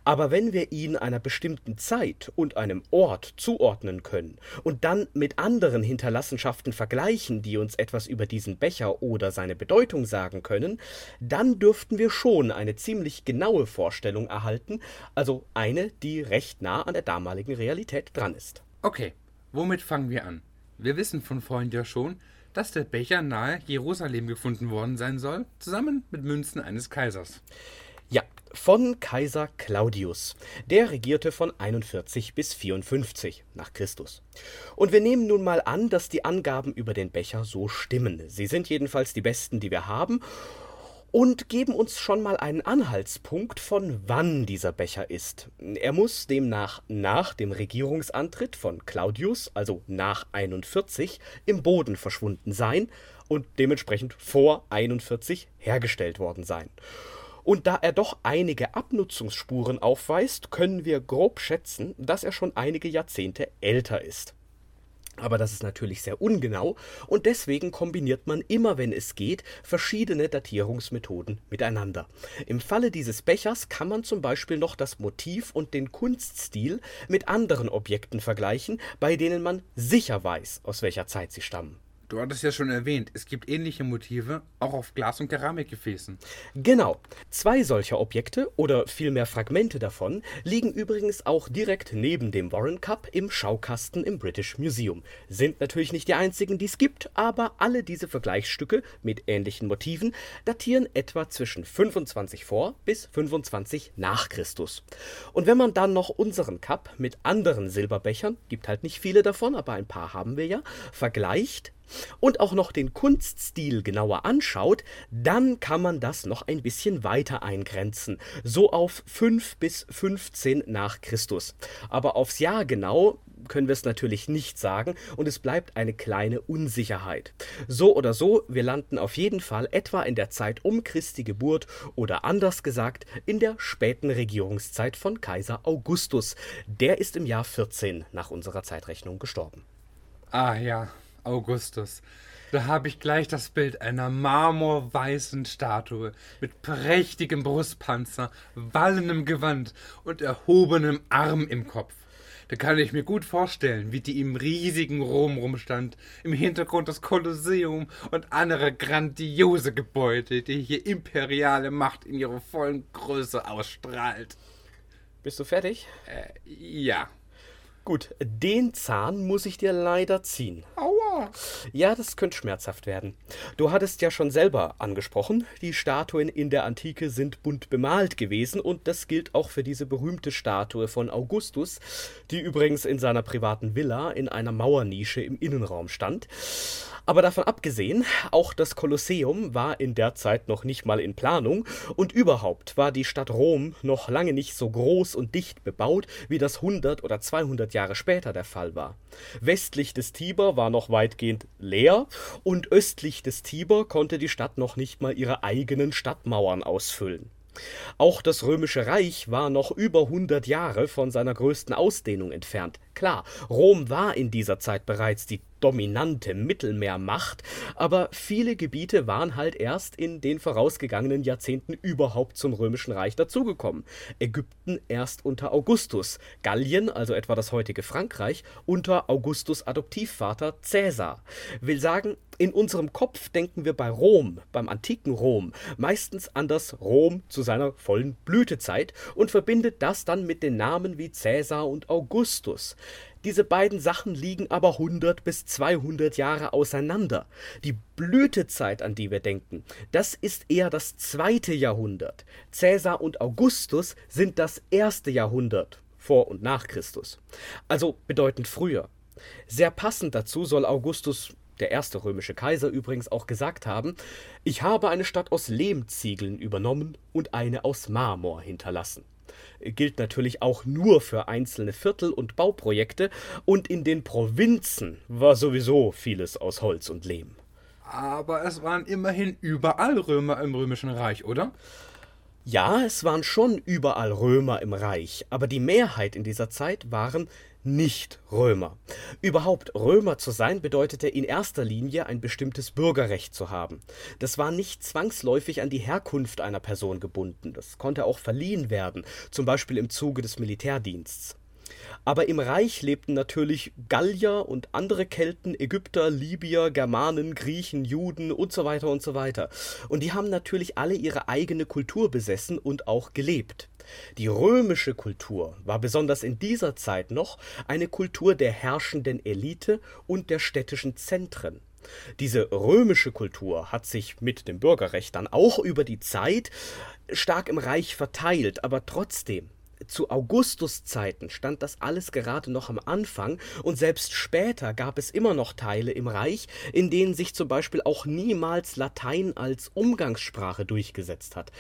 Aber wenn wir ihn einer bestimmten Zeit und einem Ort zuordnen können und dann mit anderen Hinterlassenschaften vergleichen, die uns etwas über diesen Becher oder seine Bedeutung sagen können, dann dürften wir schon eine ziemlich genaue Vorstellung erhalten, also eine, die recht nah an der damaligen Realität dran ist. Okay, womit fangen wir an? Wir wissen von vorhin ja schon, dass der Becher nahe Jerusalem gefunden worden sein soll, zusammen mit Münzen eines Kaisers. Von Kaiser Claudius. Der regierte von 41 bis 54 nach Christus. Und wir nehmen nun mal an, dass die Angaben über den Becher so stimmen. Sie sind jedenfalls die besten, die wir haben und geben uns schon mal einen Anhaltspunkt, von wann dieser Becher ist. Er muss demnach nach dem Regierungsantritt von Claudius, also nach 41, im Boden verschwunden sein und dementsprechend vor 41 hergestellt worden sein. Und da er doch einige Abnutzungsspuren aufweist, können wir grob schätzen, dass er schon einige Jahrzehnte älter ist. Aber das ist natürlich sehr ungenau und deswegen kombiniert man immer, wenn es geht, verschiedene Datierungsmethoden miteinander. Im Falle dieses Bechers kann man zum Beispiel noch das Motiv und den Kunststil mit anderen Objekten vergleichen, bei denen man sicher weiß, aus welcher Zeit sie stammen. Du hattest ja schon erwähnt, es gibt ähnliche Motive auch auf Glas- und Keramikgefäßen. Genau. Zwei solcher Objekte oder vielmehr Fragmente davon liegen übrigens auch direkt neben dem Warren Cup im Schaukasten im British Museum. Sind natürlich nicht die einzigen, die es gibt, aber alle diese Vergleichsstücke mit ähnlichen Motiven datieren etwa zwischen 25 vor bis 25 nach Christus. Und wenn man dann noch unseren Cup mit anderen Silberbechern, gibt halt nicht viele davon, aber ein paar haben wir ja, vergleicht, und auch noch den Kunststil genauer anschaut, dann kann man das noch ein bisschen weiter eingrenzen, so auf 5 bis 15 nach Christus. Aber aufs Jahr genau können wir es natürlich nicht sagen und es bleibt eine kleine Unsicherheit. So oder so, wir landen auf jeden Fall etwa in der Zeit um Christi Geburt oder anders gesagt in der späten Regierungszeit von Kaiser Augustus. Der ist im Jahr 14 nach unserer Zeitrechnung gestorben. Ah ja, Augustus. Da habe ich gleich das Bild einer marmorweißen Statue mit prächtigem Brustpanzer, wallendem Gewand und erhobenem Arm im Kopf. Da kann ich mir gut vorstellen, wie die im riesigen Rom rumstand, im Hintergrund das Kolosseum und andere grandiose Gebäude, die hier imperiale Macht in ihrer vollen Größe ausstrahlt. Bist du fertig? Äh, ja. Gut, den Zahn muss ich dir leider ziehen. Aua. Ja, das könnte schmerzhaft werden. Du hattest ja schon selber angesprochen, die Statuen in der Antike sind bunt bemalt gewesen und das gilt auch für diese berühmte Statue von Augustus, die übrigens in seiner privaten Villa in einer Mauernische im Innenraum stand. Aber davon abgesehen, auch das Kolosseum war in der Zeit noch nicht mal in Planung und überhaupt war die Stadt Rom noch lange nicht so groß und dicht bebaut, wie das 100 oder 200 Jahre später der Fall war. Westlich des Tiber war noch weitgehend leer und östlich des Tiber konnte die Stadt noch nicht mal ihre eigenen Stadtmauern ausfüllen. Auch das Römische Reich war noch über 100 Jahre von seiner größten Ausdehnung entfernt. Klar, Rom war in dieser Zeit bereits die dominante Mittelmeermacht, aber viele Gebiete waren halt erst in den vorausgegangenen Jahrzehnten überhaupt zum Römischen Reich dazugekommen. Ägypten erst unter Augustus, Gallien, also etwa das heutige Frankreich, unter Augustus Adoptivvater Caesar. Will sagen, in unserem Kopf denken wir bei Rom, beim antiken Rom, meistens an das Rom zu seiner vollen Blütezeit und verbindet das dann mit den Namen wie Caesar und Augustus. Diese beiden Sachen liegen aber 100 bis 200 Jahre auseinander. Die Blütezeit, an die wir denken, das ist eher das zweite Jahrhundert. Cäsar und Augustus sind das erste Jahrhundert vor und nach Christus. Also bedeutend früher. Sehr passend dazu soll Augustus der erste römische Kaiser übrigens auch gesagt haben, ich habe eine Stadt aus Lehmziegeln übernommen und eine aus Marmor hinterlassen. Gilt natürlich auch nur für einzelne Viertel und Bauprojekte, und in den Provinzen war sowieso vieles aus Holz und Lehm. Aber es waren immerhin überall Römer im römischen Reich, oder? Ja, es waren schon überall Römer im Reich, aber die Mehrheit in dieser Zeit waren nicht Römer. Überhaupt Römer zu sein bedeutete in erster Linie ein bestimmtes Bürgerrecht zu haben. Das war nicht zwangsläufig an die Herkunft einer Person gebunden, das konnte auch verliehen werden, zum Beispiel im Zuge des Militärdiensts. Aber im Reich lebten natürlich Gallier und andere Kelten, Ägypter, Libyer, Germanen, Griechen, Juden und so weiter und so weiter. Und die haben natürlich alle ihre eigene Kultur besessen und auch gelebt. Die römische Kultur war besonders in dieser Zeit noch eine Kultur der herrschenden Elite und der städtischen Zentren. Diese römische Kultur hat sich mit dem Bürgerrecht dann auch über die Zeit stark im Reich verteilt, aber trotzdem zu Augustus Zeiten stand das alles gerade noch am Anfang und selbst später gab es immer noch Teile im Reich, in denen sich zum Beispiel auch niemals Latein als Umgangssprache durchgesetzt hat.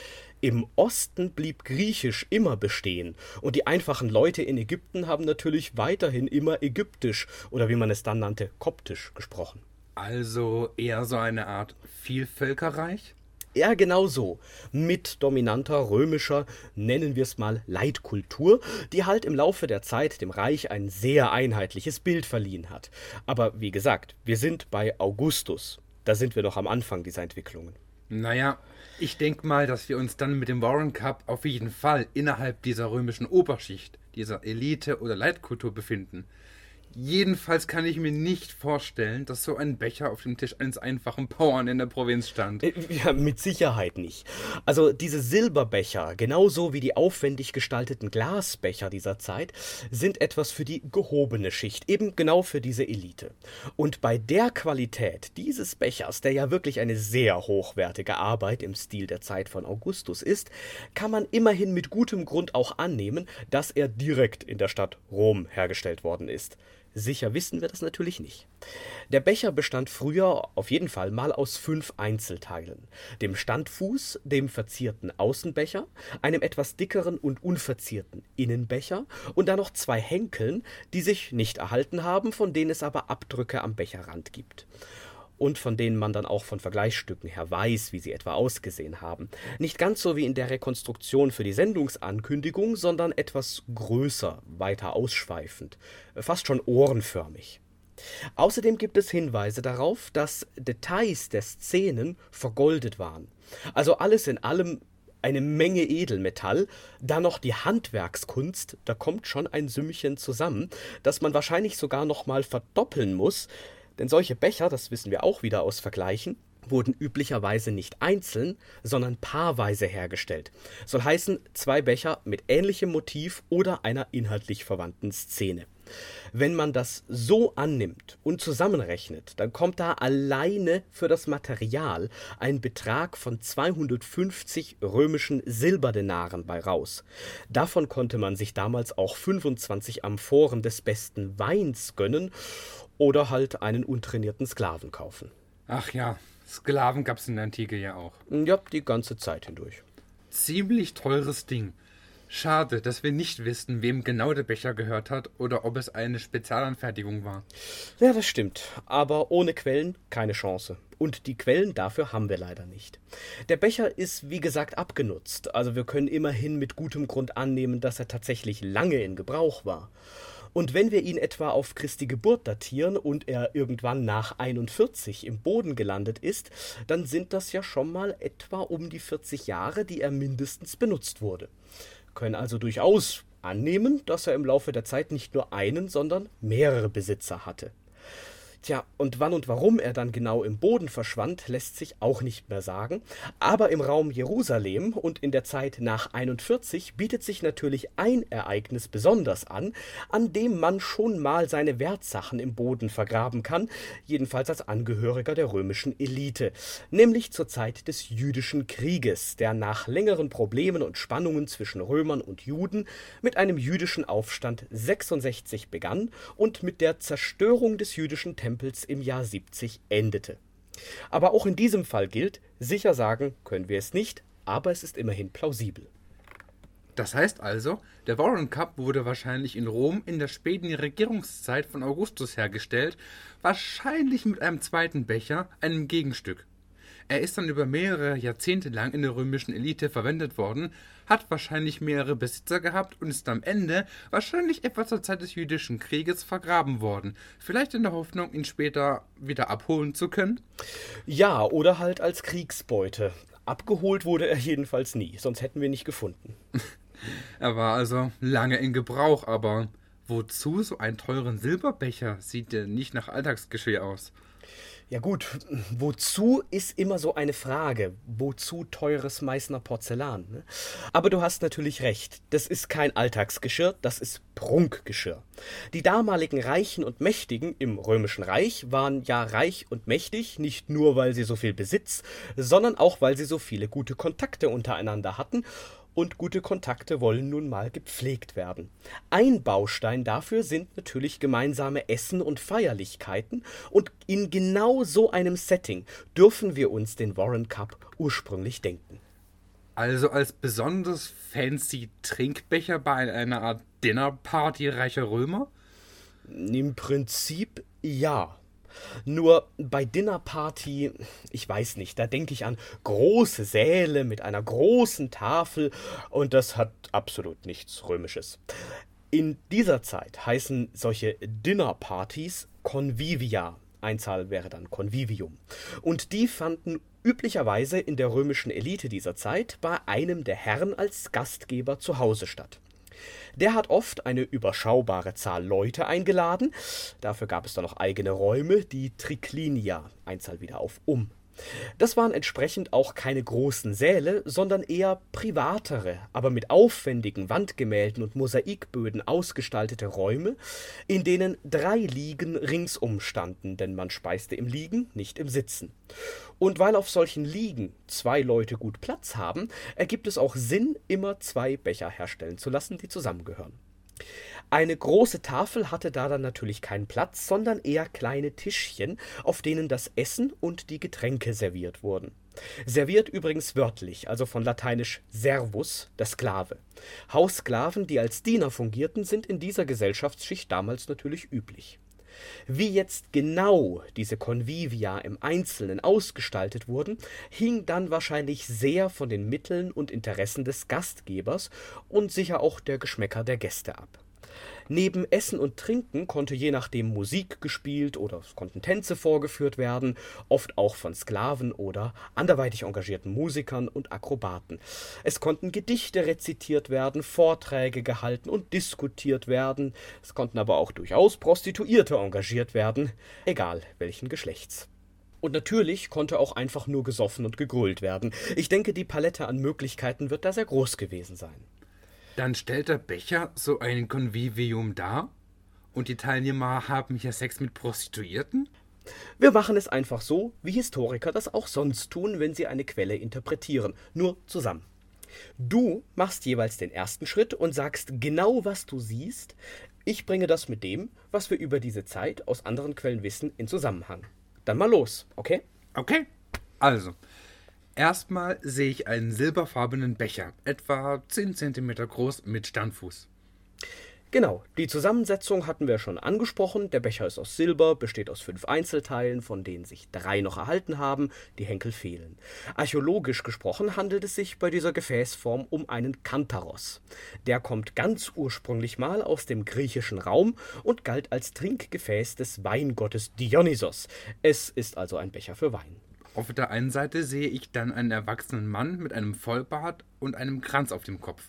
Im Osten blieb Griechisch immer bestehen und die einfachen Leute in Ägypten haben natürlich weiterhin immer Ägyptisch oder wie man es dann nannte, Koptisch gesprochen. Also eher so eine Art Vielvölkerreich? Ja, genau so. Mit dominanter römischer, nennen wir es mal, Leitkultur, die halt im Laufe der Zeit dem Reich ein sehr einheitliches Bild verliehen hat. Aber wie gesagt, wir sind bei Augustus. Da sind wir noch am Anfang dieser Entwicklungen. Naja, ich denke mal, dass wir uns dann mit dem Warren Cup auf jeden Fall innerhalb dieser römischen Oberschicht, dieser Elite oder Leitkultur befinden. Jedenfalls kann ich mir nicht vorstellen, dass so ein Becher auf dem Tisch eines einfachen Bauern in der Provinz stand. Äh, ja, mit Sicherheit nicht. Also diese Silberbecher, genauso wie die aufwendig gestalteten Glasbecher dieser Zeit, sind etwas für die gehobene Schicht, eben genau für diese Elite. Und bei der Qualität dieses Bechers, der ja wirklich eine sehr hochwertige Arbeit im Stil der Zeit von Augustus ist, kann man immerhin mit gutem Grund auch annehmen, dass er direkt in der Stadt Rom hergestellt worden ist. Sicher wissen wir das natürlich nicht. Der Becher bestand früher auf jeden Fall mal aus fünf Einzelteilen: dem Standfuß, dem verzierten Außenbecher, einem etwas dickeren und unverzierten Innenbecher und dann noch zwei Henkeln, die sich nicht erhalten haben, von denen es aber Abdrücke am Becherrand gibt und von denen man dann auch von Vergleichsstücken her weiß, wie sie etwa ausgesehen haben. Nicht ganz so wie in der Rekonstruktion für die Sendungsankündigung, sondern etwas größer, weiter ausschweifend, fast schon ohrenförmig. Außerdem gibt es Hinweise darauf, dass Details der Szenen vergoldet waren. Also alles in allem eine Menge Edelmetall, dann noch die Handwerkskunst, da kommt schon ein Sümmchen zusammen, das man wahrscheinlich sogar noch mal verdoppeln muss, denn solche Becher, das wissen wir auch wieder aus Vergleichen, wurden üblicherweise nicht einzeln, sondern paarweise hergestellt. Soll heißen, zwei Becher mit ähnlichem Motiv oder einer inhaltlich verwandten Szene. Wenn man das so annimmt und zusammenrechnet, dann kommt da alleine für das Material ein Betrag von 250 römischen Silberdenaren bei raus. Davon konnte man sich damals auch 25 Amphoren des besten Weins gönnen oder halt einen untrainierten Sklaven kaufen. Ach ja, Sklaven gab es in der Antike ja auch. Ja, die ganze Zeit hindurch. Ziemlich teures Ding. Schade, dass wir nicht wissen, wem genau der Becher gehört hat oder ob es eine Spezialanfertigung war. Ja, das stimmt. Aber ohne Quellen keine Chance. Und die Quellen dafür haben wir leider nicht. Der Becher ist, wie gesagt, abgenutzt. Also wir können immerhin mit gutem Grund annehmen, dass er tatsächlich lange in Gebrauch war. Und wenn wir ihn etwa auf Christi Geburt datieren und er irgendwann nach 41 im Boden gelandet ist, dann sind das ja schon mal etwa um die 40 Jahre, die er mindestens benutzt wurde. Können also durchaus annehmen, dass er im Laufe der Zeit nicht nur einen, sondern mehrere Besitzer hatte. Tja, und wann und warum er dann genau im Boden verschwand, lässt sich auch nicht mehr sagen. Aber im Raum Jerusalem und in der Zeit nach 41 bietet sich natürlich ein Ereignis besonders an, an dem man schon mal seine Wertsachen im Boden vergraben kann, jedenfalls als Angehöriger der römischen Elite, nämlich zur Zeit des jüdischen Krieges, der nach längeren Problemen und Spannungen zwischen Römern und Juden mit einem jüdischen Aufstand 66 begann und mit der Zerstörung des jüdischen Tempels Stempels im Jahr 70 endete. Aber auch in diesem Fall gilt, sicher sagen können wir es nicht, aber es ist immerhin plausibel. Das heißt also, der Warren Cup wurde wahrscheinlich in Rom in der späten Regierungszeit von Augustus hergestellt, wahrscheinlich mit einem zweiten Becher, einem Gegenstück. Er ist dann über mehrere Jahrzehnte lang in der römischen Elite verwendet worden, hat wahrscheinlich mehrere Besitzer gehabt und ist am Ende wahrscheinlich etwa zur Zeit des jüdischen Krieges vergraben worden. Vielleicht in der Hoffnung, ihn später wieder abholen zu können? Ja, oder halt als Kriegsbeute. Abgeholt wurde er jedenfalls nie, sonst hätten wir ihn nicht gefunden. er war also lange in Gebrauch, aber wozu so einen teuren Silberbecher? Sieht der nicht nach Alltagsgeschirr aus. Ja gut, wozu ist immer so eine Frage. Wozu teures Meißner Porzellan? Ne? Aber du hast natürlich recht. Das ist kein Alltagsgeschirr, das ist Prunkgeschirr. Die damaligen Reichen und Mächtigen im Römischen Reich waren ja reich und mächtig, nicht nur weil sie so viel Besitz, sondern auch weil sie so viele gute Kontakte untereinander hatten und gute Kontakte wollen nun mal gepflegt werden. Ein Baustein dafür sind natürlich gemeinsame Essen und Feierlichkeiten und in genau so einem Setting dürfen wir uns den Warren Cup ursprünglich denken. Also als besonders fancy Trinkbecher bei einer Art Dinnerparty reicher Römer? Im Prinzip ja. Nur bei Dinnerparty, ich weiß nicht, da denke ich an große Säle mit einer großen Tafel und das hat absolut nichts Römisches. In dieser Zeit heißen solche Dinnerpartys Convivia. Einzahl wäre dann Convivium. Und die fanden üblicherweise in der römischen Elite dieser Zeit bei einem der Herren als Gastgeber zu Hause statt. Der hat oft eine überschaubare Zahl Leute eingeladen. Dafür gab es dann noch eigene Räume, die Triclinia, Einzahl wieder auf um. Das waren entsprechend auch keine großen Säle, sondern eher privatere, aber mit aufwendigen Wandgemälden und Mosaikböden ausgestaltete Räume, in denen drei Liegen ringsum standen, denn man speiste im Liegen, nicht im Sitzen. Und weil auf solchen Liegen zwei Leute gut Platz haben, ergibt es auch Sinn, immer zwei Becher herstellen zu lassen, die zusammengehören. Eine große Tafel hatte da dann natürlich keinen Platz, sondern eher kleine Tischchen, auf denen das Essen und die Getränke serviert wurden. Serviert übrigens wörtlich, also von lateinisch servus, der Sklave. Haussklaven, die als Diener fungierten, sind in dieser Gesellschaftsschicht damals natürlich üblich. Wie jetzt genau diese Convivia im Einzelnen ausgestaltet wurden, hing dann wahrscheinlich sehr von den Mitteln und Interessen des Gastgebers und sicher auch der Geschmäcker der Gäste ab. Neben Essen und Trinken konnte je nachdem Musik gespielt oder es konnten Tänze vorgeführt werden, oft auch von Sklaven oder anderweitig engagierten Musikern und Akrobaten. Es konnten Gedichte rezitiert werden, Vorträge gehalten und diskutiert werden, es konnten aber auch durchaus Prostituierte engagiert werden, egal welchen Geschlechts. Und natürlich konnte auch einfach nur gesoffen und gegrölt werden. Ich denke, die Palette an Möglichkeiten wird da sehr groß gewesen sein. Dann stellt der Becher so ein Konvivium dar? Und die Teilnehmer haben hier Sex mit Prostituierten? Wir machen es einfach so, wie Historiker das auch sonst tun, wenn sie eine Quelle interpretieren, nur zusammen. Du machst jeweils den ersten Schritt und sagst genau, was du siehst. Ich bringe das mit dem, was wir über diese Zeit aus anderen Quellen wissen, in Zusammenhang. Dann mal los, okay? Okay. Also, Erstmal sehe ich einen silberfarbenen Becher, etwa 10 cm groß mit Sternfuß. Genau, die Zusammensetzung hatten wir schon angesprochen. Der Becher ist aus Silber, besteht aus fünf Einzelteilen, von denen sich drei noch erhalten haben, die Henkel fehlen. Archäologisch gesprochen handelt es sich bei dieser Gefäßform um einen Kantaros. Der kommt ganz ursprünglich mal aus dem griechischen Raum und galt als Trinkgefäß des Weingottes Dionysos. Es ist also ein Becher für Wein. Auf der einen Seite sehe ich dann einen erwachsenen Mann mit einem Vollbart und einem Kranz auf dem Kopf.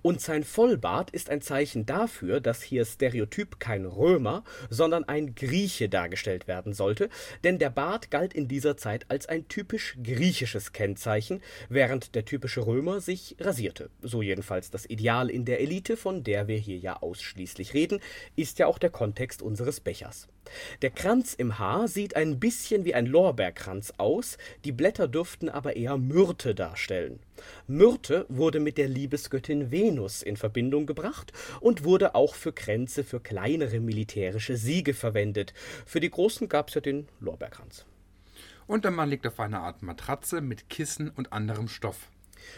Und sein Vollbart ist ein Zeichen dafür, dass hier stereotyp kein Römer, sondern ein Grieche dargestellt werden sollte, denn der Bart galt in dieser Zeit als ein typisch griechisches Kennzeichen, während der typische Römer sich rasierte. So jedenfalls das Ideal in der Elite, von der wir hier ja ausschließlich reden, ist ja auch der Kontext unseres Bechers. Der Kranz im Haar sieht ein bisschen wie ein Lorbeerkranz aus, die Blätter dürften aber eher Myrte darstellen. Myrte wurde mit der Liebesgöttin Venus in Verbindung gebracht und wurde auch für Kränze für kleinere militärische Siege verwendet. Für die großen gab es ja den Lorbeerkranz. Und der Mann liegt auf einer Art Matratze mit Kissen und anderem Stoff.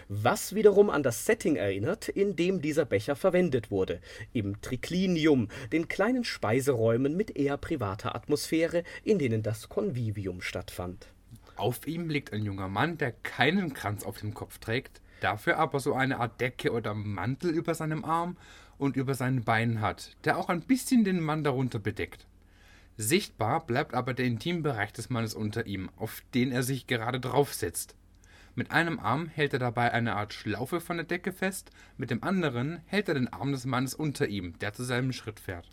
Was wiederum an das Setting erinnert, in dem dieser Becher verwendet wurde, im Triklinium, den kleinen Speiseräumen mit eher privater Atmosphäre, in denen das Konvivium stattfand. Auf ihm liegt ein junger Mann, der keinen Kranz auf dem Kopf trägt, dafür aber so eine Art Decke oder Mantel über seinem Arm und über seinen Beinen hat, der auch ein bisschen den Mann darunter bedeckt. Sichtbar bleibt aber der Intimbereich des Mannes unter ihm, auf den er sich gerade draufsetzt. Mit einem Arm hält er dabei eine Art Schlaufe von der Decke fest, mit dem anderen hält er den Arm des Mannes unter ihm, der zu seinem Schritt fährt.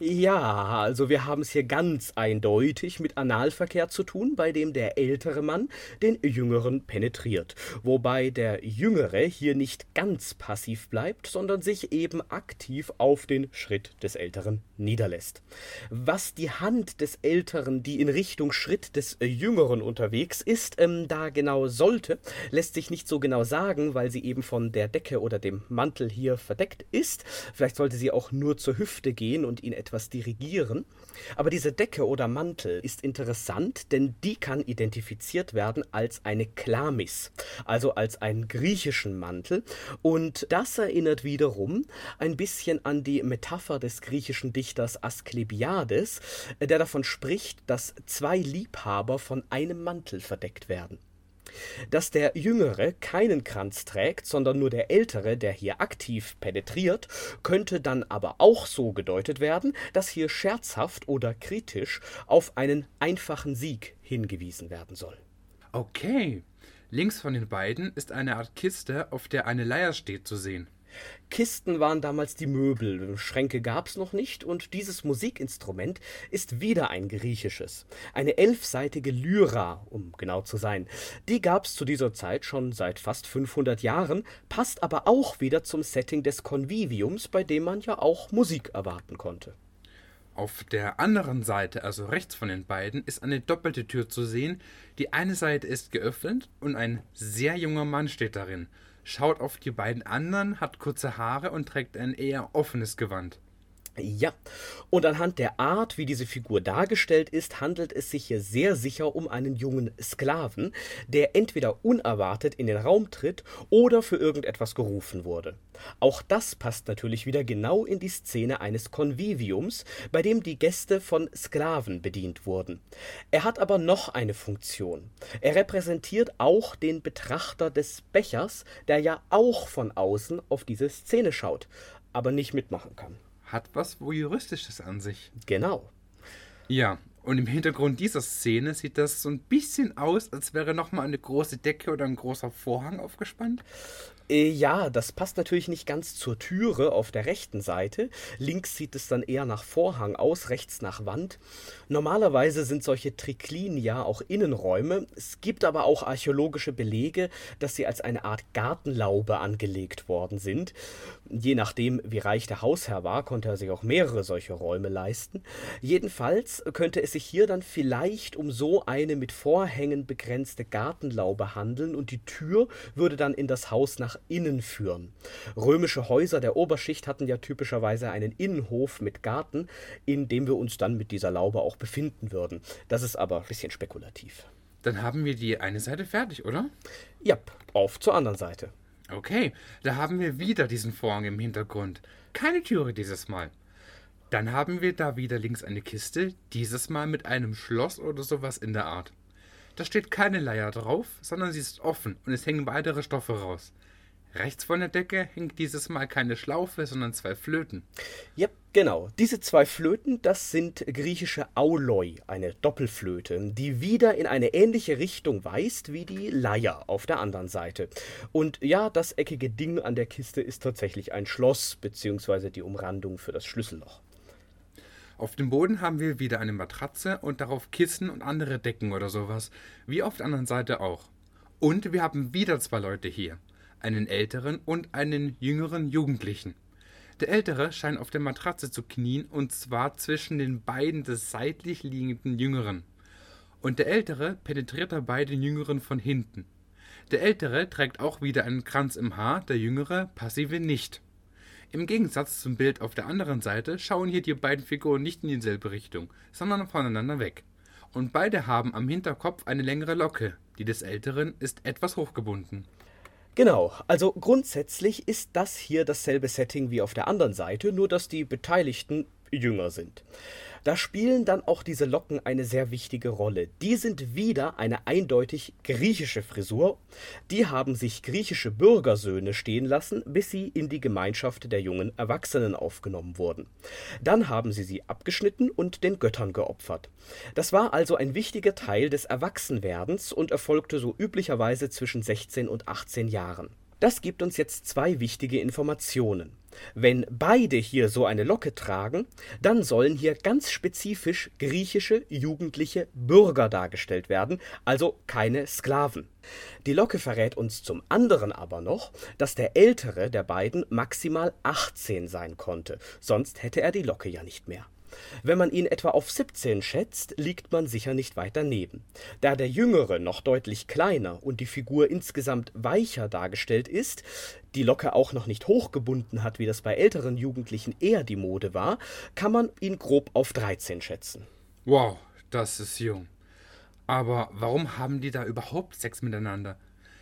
Ja, also wir haben es hier ganz eindeutig mit Analverkehr zu tun, bei dem der ältere Mann den jüngeren penetriert, wobei der jüngere hier nicht ganz passiv bleibt, sondern sich eben aktiv auf den Schritt des älteren niederlässt. Was die Hand des älteren, die in Richtung Schritt des jüngeren unterwegs ist, ähm, da genau sollte, lässt sich nicht so genau sagen, weil sie eben von der Decke oder dem Mantel hier verdeckt ist. Vielleicht sollte sie auch nur zur Hüfte gehen und ihn etwas dirigieren. Aber diese Decke oder Mantel ist interessant, denn die kann identifiziert werden als eine Klamis, also als einen griechischen Mantel. Und das erinnert wiederum ein bisschen an die Metapher des griechischen Dichters Asklepiades, der davon spricht, dass zwei Liebhaber von einem Mantel verdeckt werden. Dass der Jüngere keinen Kranz trägt, sondern nur der Ältere, der hier aktiv penetriert, könnte dann aber auch so gedeutet werden, dass hier scherzhaft oder kritisch auf einen einfachen Sieg hingewiesen werden soll. Okay. Links von den beiden ist eine Art Kiste, auf der eine Leier steht, zu sehen. Kisten waren damals die Möbel, Schränke gab's noch nicht, und dieses Musikinstrument ist wieder ein griechisches. Eine elfseitige Lyra, um genau zu sein. Die gab's zu dieser Zeit schon seit fast 500 Jahren, passt aber auch wieder zum Setting des Konviviums, bei dem man ja auch Musik erwarten konnte. Auf der anderen Seite, also rechts von den beiden, ist eine doppelte Tür zu sehen. Die eine Seite ist geöffnet und ein sehr junger Mann steht darin schaut auf die beiden anderen, hat kurze Haare und trägt ein eher offenes Gewand. Ja, und anhand der Art, wie diese Figur dargestellt ist, handelt es sich hier sehr sicher um einen jungen Sklaven, der entweder unerwartet in den Raum tritt oder für irgendetwas gerufen wurde. Auch das passt natürlich wieder genau in die Szene eines Konviviums, bei dem die Gäste von Sklaven bedient wurden. Er hat aber noch eine Funktion. Er repräsentiert auch den Betrachter des Bechers, der ja auch von außen auf diese Szene schaut, aber nicht mitmachen kann hat was Voyeuristisches an sich. Genau. Ja, und im Hintergrund dieser Szene sieht das so ein bisschen aus, als wäre nochmal eine große Decke oder ein großer Vorhang aufgespannt. Äh, ja, das passt natürlich nicht ganz zur Türe auf der rechten Seite. Links sieht es dann eher nach Vorhang aus, rechts nach Wand. Normalerweise sind solche Triklinia auch Innenräume. Es gibt aber auch archäologische Belege, dass sie als eine Art Gartenlaube angelegt worden sind. Je nachdem, wie reich der Hausherr war, konnte er sich auch mehrere solche Räume leisten. Jedenfalls könnte es sich hier dann vielleicht um so eine mit Vorhängen begrenzte Gartenlaube handeln und die Tür würde dann in das Haus nach innen führen. Römische Häuser der Oberschicht hatten ja typischerweise einen Innenhof mit Garten, in dem wir uns dann mit dieser Laube auch befinden würden. Das ist aber ein bisschen spekulativ. Dann haben wir die eine Seite fertig, oder? Ja, auf zur anderen Seite. Okay, da haben wir wieder diesen Vorhang im Hintergrund. Keine Türe dieses Mal. Dann haben wir da wieder links eine Kiste, dieses Mal mit einem Schloss oder sowas in der Art. Da steht keine Leier drauf, sondern sie ist offen und es hängen weitere Stoffe raus. Rechts von der Decke hängt dieses Mal keine Schlaufe, sondern zwei Flöten. Ja, genau. Diese zwei Flöten, das sind griechische Auloi, eine Doppelflöte, die wieder in eine ähnliche Richtung weist wie die Leier auf der anderen Seite. Und ja, das eckige Ding an der Kiste ist tatsächlich ein Schloss bzw. die Umrandung für das Schlüsselloch. Auf dem Boden haben wir wieder eine Matratze und darauf Kissen und andere Decken oder sowas, wie auf der anderen Seite auch. Und wir haben wieder zwei Leute hier einen älteren und einen jüngeren Jugendlichen. Der ältere scheint auf der Matratze zu knien, und zwar zwischen den beiden des seitlich liegenden Jüngeren. Und der ältere penetriert dabei den Jüngeren von hinten. Der Ältere trägt auch wieder einen Kranz im Haar, der Jüngere passive nicht. Im Gegensatz zum Bild auf der anderen Seite schauen hier die beiden Figuren nicht in dieselbe Richtung, sondern voneinander weg. Und beide haben am Hinterkopf eine längere Locke, die des Älteren ist etwas hochgebunden. Genau, also grundsätzlich ist das hier dasselbe Setting wie auf der anderen Seite, nur dass die Beteiligten jünger sind. Da spielen dann auch diese Locken eine sehr wichtige Rolle. Die sind wieder eine eindeutig griechische Frisur. Die haben sich griechische Bürgersöhne stehen lassen, bis sie in die Gemeinschaft der jungen Erwachsenen aufgenommen wurden. Dann haben sie sie abgeschnitten und den Göttern geopfert. Das war also ein wichtiger Teil des Erwachsenwerdens und erfolgte so üblicherweise zwischen 16 und 18 Jahren. Das gibt uns jetzt zwei wichtige Informationen. Wenn beide hier so eine Locke tragen, dann sollen hier ganz spezifisch griechische jugendliche Bürger dargestellt werden, also keine Sklaven. Die Locke verrät uns zum anderen aber noch, dass der ältere der beiden maximal 18 sein konnte, sonst hätte er die Locke ja nicht mehr. Wenn man ihn etwa auf 17 schätzt, liegt man sicher nicht weit daneben. Da der Jüngere noch deutlich kleiner und die Figur insgesamt weicher dargestellt ist, die Locke auch noch nicht hochgebunden hat, wie das bei älteren Jugendlichen eher die Mode war, kann man ihn grob auf 13 schätzen. Wow, das ist jung. Aber warum haben die da überhaupt Sex miteinander?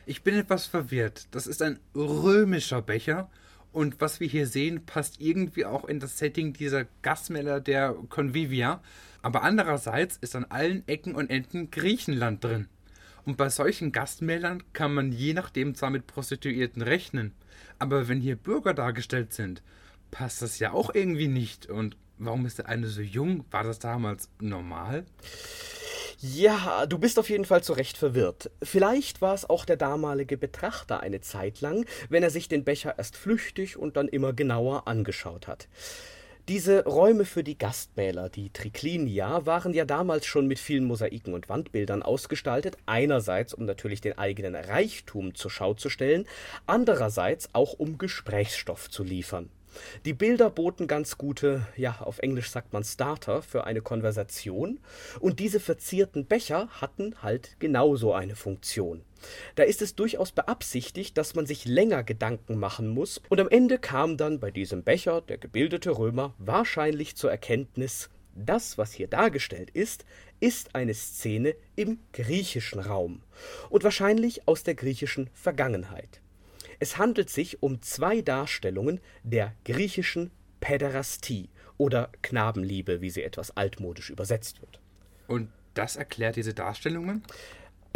Ich bin etwas verwirrt. Das ist ein römischer Becher und was wir hier sehen, passt irgendwie auch in das Setting dieser Gasmelder der Convivia. Aber andererseits ist an allen Ecken und Enden Griechenland drin. Und bei solchen Gastmählern kann man je nachdem zwar mit Prostituierten rechnen, aber wenn hier Bürger dargestellt sind, passt das ja auch irgendwie nicht. Und warum ist der eine so jung? War das damals normal? Ja, du bist auf jeden Fall zu Recht verwirrt. Vielleicht war es auch der damalige Betrachter eine Zeit lang, wenn er sich den Becher erst flüchtig und dann immer genauer angeschaut hat. Diese Räume für die Gastmäler, die Triklinia, waren ja damals schon mit vielen Mosaiken und Wandbildern ausgestaltet, einerseits um natürlich den eigenen Reichtum zur Schau zu stellen, andererseits auch um Gesprächsstoff zu liefern. Die Bilder boten ganz gute, ja, auf Englisch sagt man Starter für eine Konversation, und diese verzierten Becher hatten halt genauso eine Funktion. Da ist es durchaus beabsichtigt, dass man sich länger Gedanken machen muss, und am Ende kam dann bei diesem Becher der gebildete Römer wahrscheinlich zur Erkenntnis, das, was hier dargestellt ist, ist eine Szene im griechischen Raum und wahrscheinlich aus der griechischen Vergangenheit. Es handelt sich um zwei Darstellungen der griechischen Päderastie oder Knabenliebe, wie sie etwas altmodisch übersetzt wird. Und das erklärt diese Darstellungen?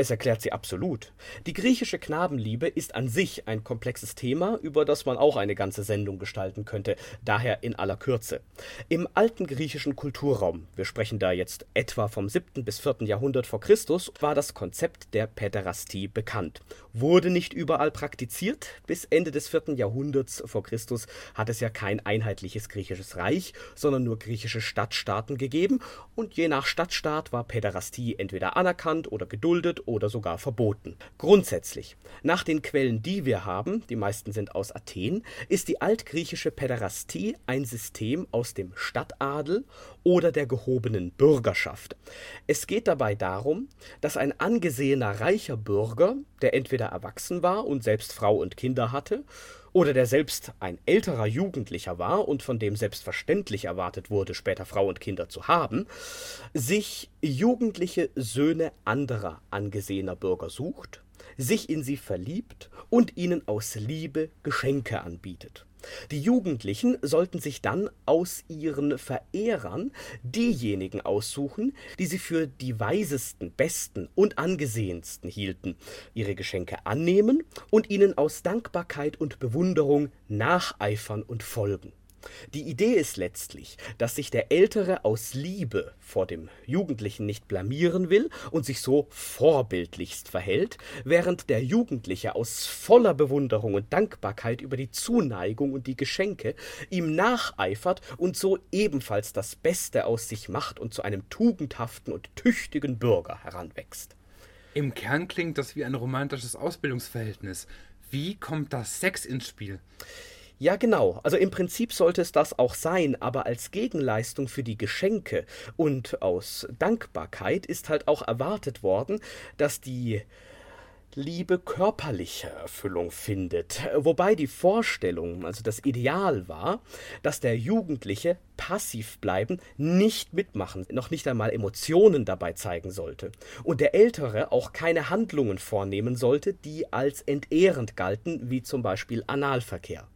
Es erklärt sie absolut. Die griechische Knabenliebe ist an sich ein komplexes Thema, über das man auch eine ganze Sendung gestalten könnte, daher in aller Kürze. Im alten griechischen Kulturraum, wir sprechen da jetzt etwa vom 7. bis 4. Jahrhundert vor Christus, war das Konzept der Päderastie bekannt. Wurde nicht überall praktiziert, bis Ende des 4. Jahrhunderts vor Christus hat es ja kein einheitliches griechisches Reich, sondern nur griechische Stadtstaaten gegeben, und je nach Stadtstaat war Päderastie entweder anerkannt oder geduldet oder sogar verboten. Grundsätzlich, nach den Quellen, die wir haben, die meisten sind aus Athen, ist die altgriechische Päderastie ein System aus dem Stadtadel oder der gehobenen Bürgerschaft. Es geht dabei darum, dass ein angesehener reicher Bürger, der entweder erwachsen war und selbst Frau und Kinder hatte, oder der selbst ein älterer Jugendlicher war und von dem selbstverständlich erwartet wurde, später Frau und Kinder zu haben, sich jugendliche Söhne anderer angesehener Bürger sucht, sich in sie verliebt und ihnen aus Liebe Geschenke anbietet. Die Jugendlichen sollten sich dann aus ihren Verehrern diejenigen aussuchen, die sie für die weisesten, besten und angesehensten hielten, ihre Geschenke annehmen und ihnen aus Dankbarkeit und Bewunderung nacheifern und folgen. Die Idee ist letztlich, dass sich der Ältere aus Liebe vor dem Jugendlichen nicht blamieren will und sich so vorbildlichst verhält, während der Jugendliche aus voller Bewunderung und Dankbarkeit über die Zuneigung und die Geschenke ihm nacheifert und so ebenfalls das Beste aus sich macht und zu einem tugendhaften und tüchtigen Bürger heranwächst. Im Kern klingt das wie ein romantisches Ausbildungsverhältnis. Wie kommt das Sex ins Spiel? Ja, genau. Also im Prinzip sollte es das auch sein, aber als Gegenleistung für die Geschenke und aus Dankbarkeit ist halt auch erwartet worden, dass die Liebe körperliche Erfüllung findet, wobei die Vorstellung, also das Ideal war, dass der Jugendliche passiv bleiben, nicht mitmachen, noch nicht einmal Emotionen dabei zeigen sollte und der Ältere auch keine Handlungen vornehmen sollte, die als entehrend galten, wie zum Beispiel Analverkehr.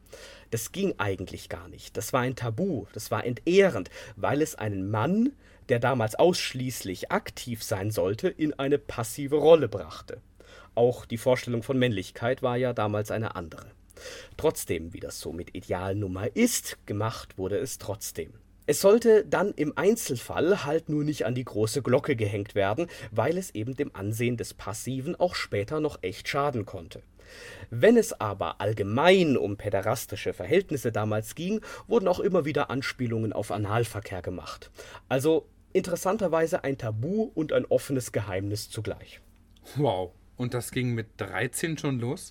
Das ging eigentlich gar nicht. Das war ein Tabu, das war entehrend, weil es einen Mann, der damals ausschließlich aktiv sein sollte, in eine passive Rolle brachte. Auch die Vorstellung von Männlichkeit war ja damals eine andere. Trotzdem, wie das so mit Idealnummer ist, gemacht wurde es trotzdem. Es sollte dann im Einzelfall halt nur nicht an die große Glocke gehängt werden, weil es eben dem Ansehen des Passiven auch später noch echt schaden konnte. Wenn es aber allgemein um päderastische Verhältnisse damals ging, wurden auch immer wieder Anspielungen auf Analverkehr gemacht. Also interessanterweise ein Tabu und ein offenes Geheimnis zugleich. Wow. Und das ging mit 13 schon los?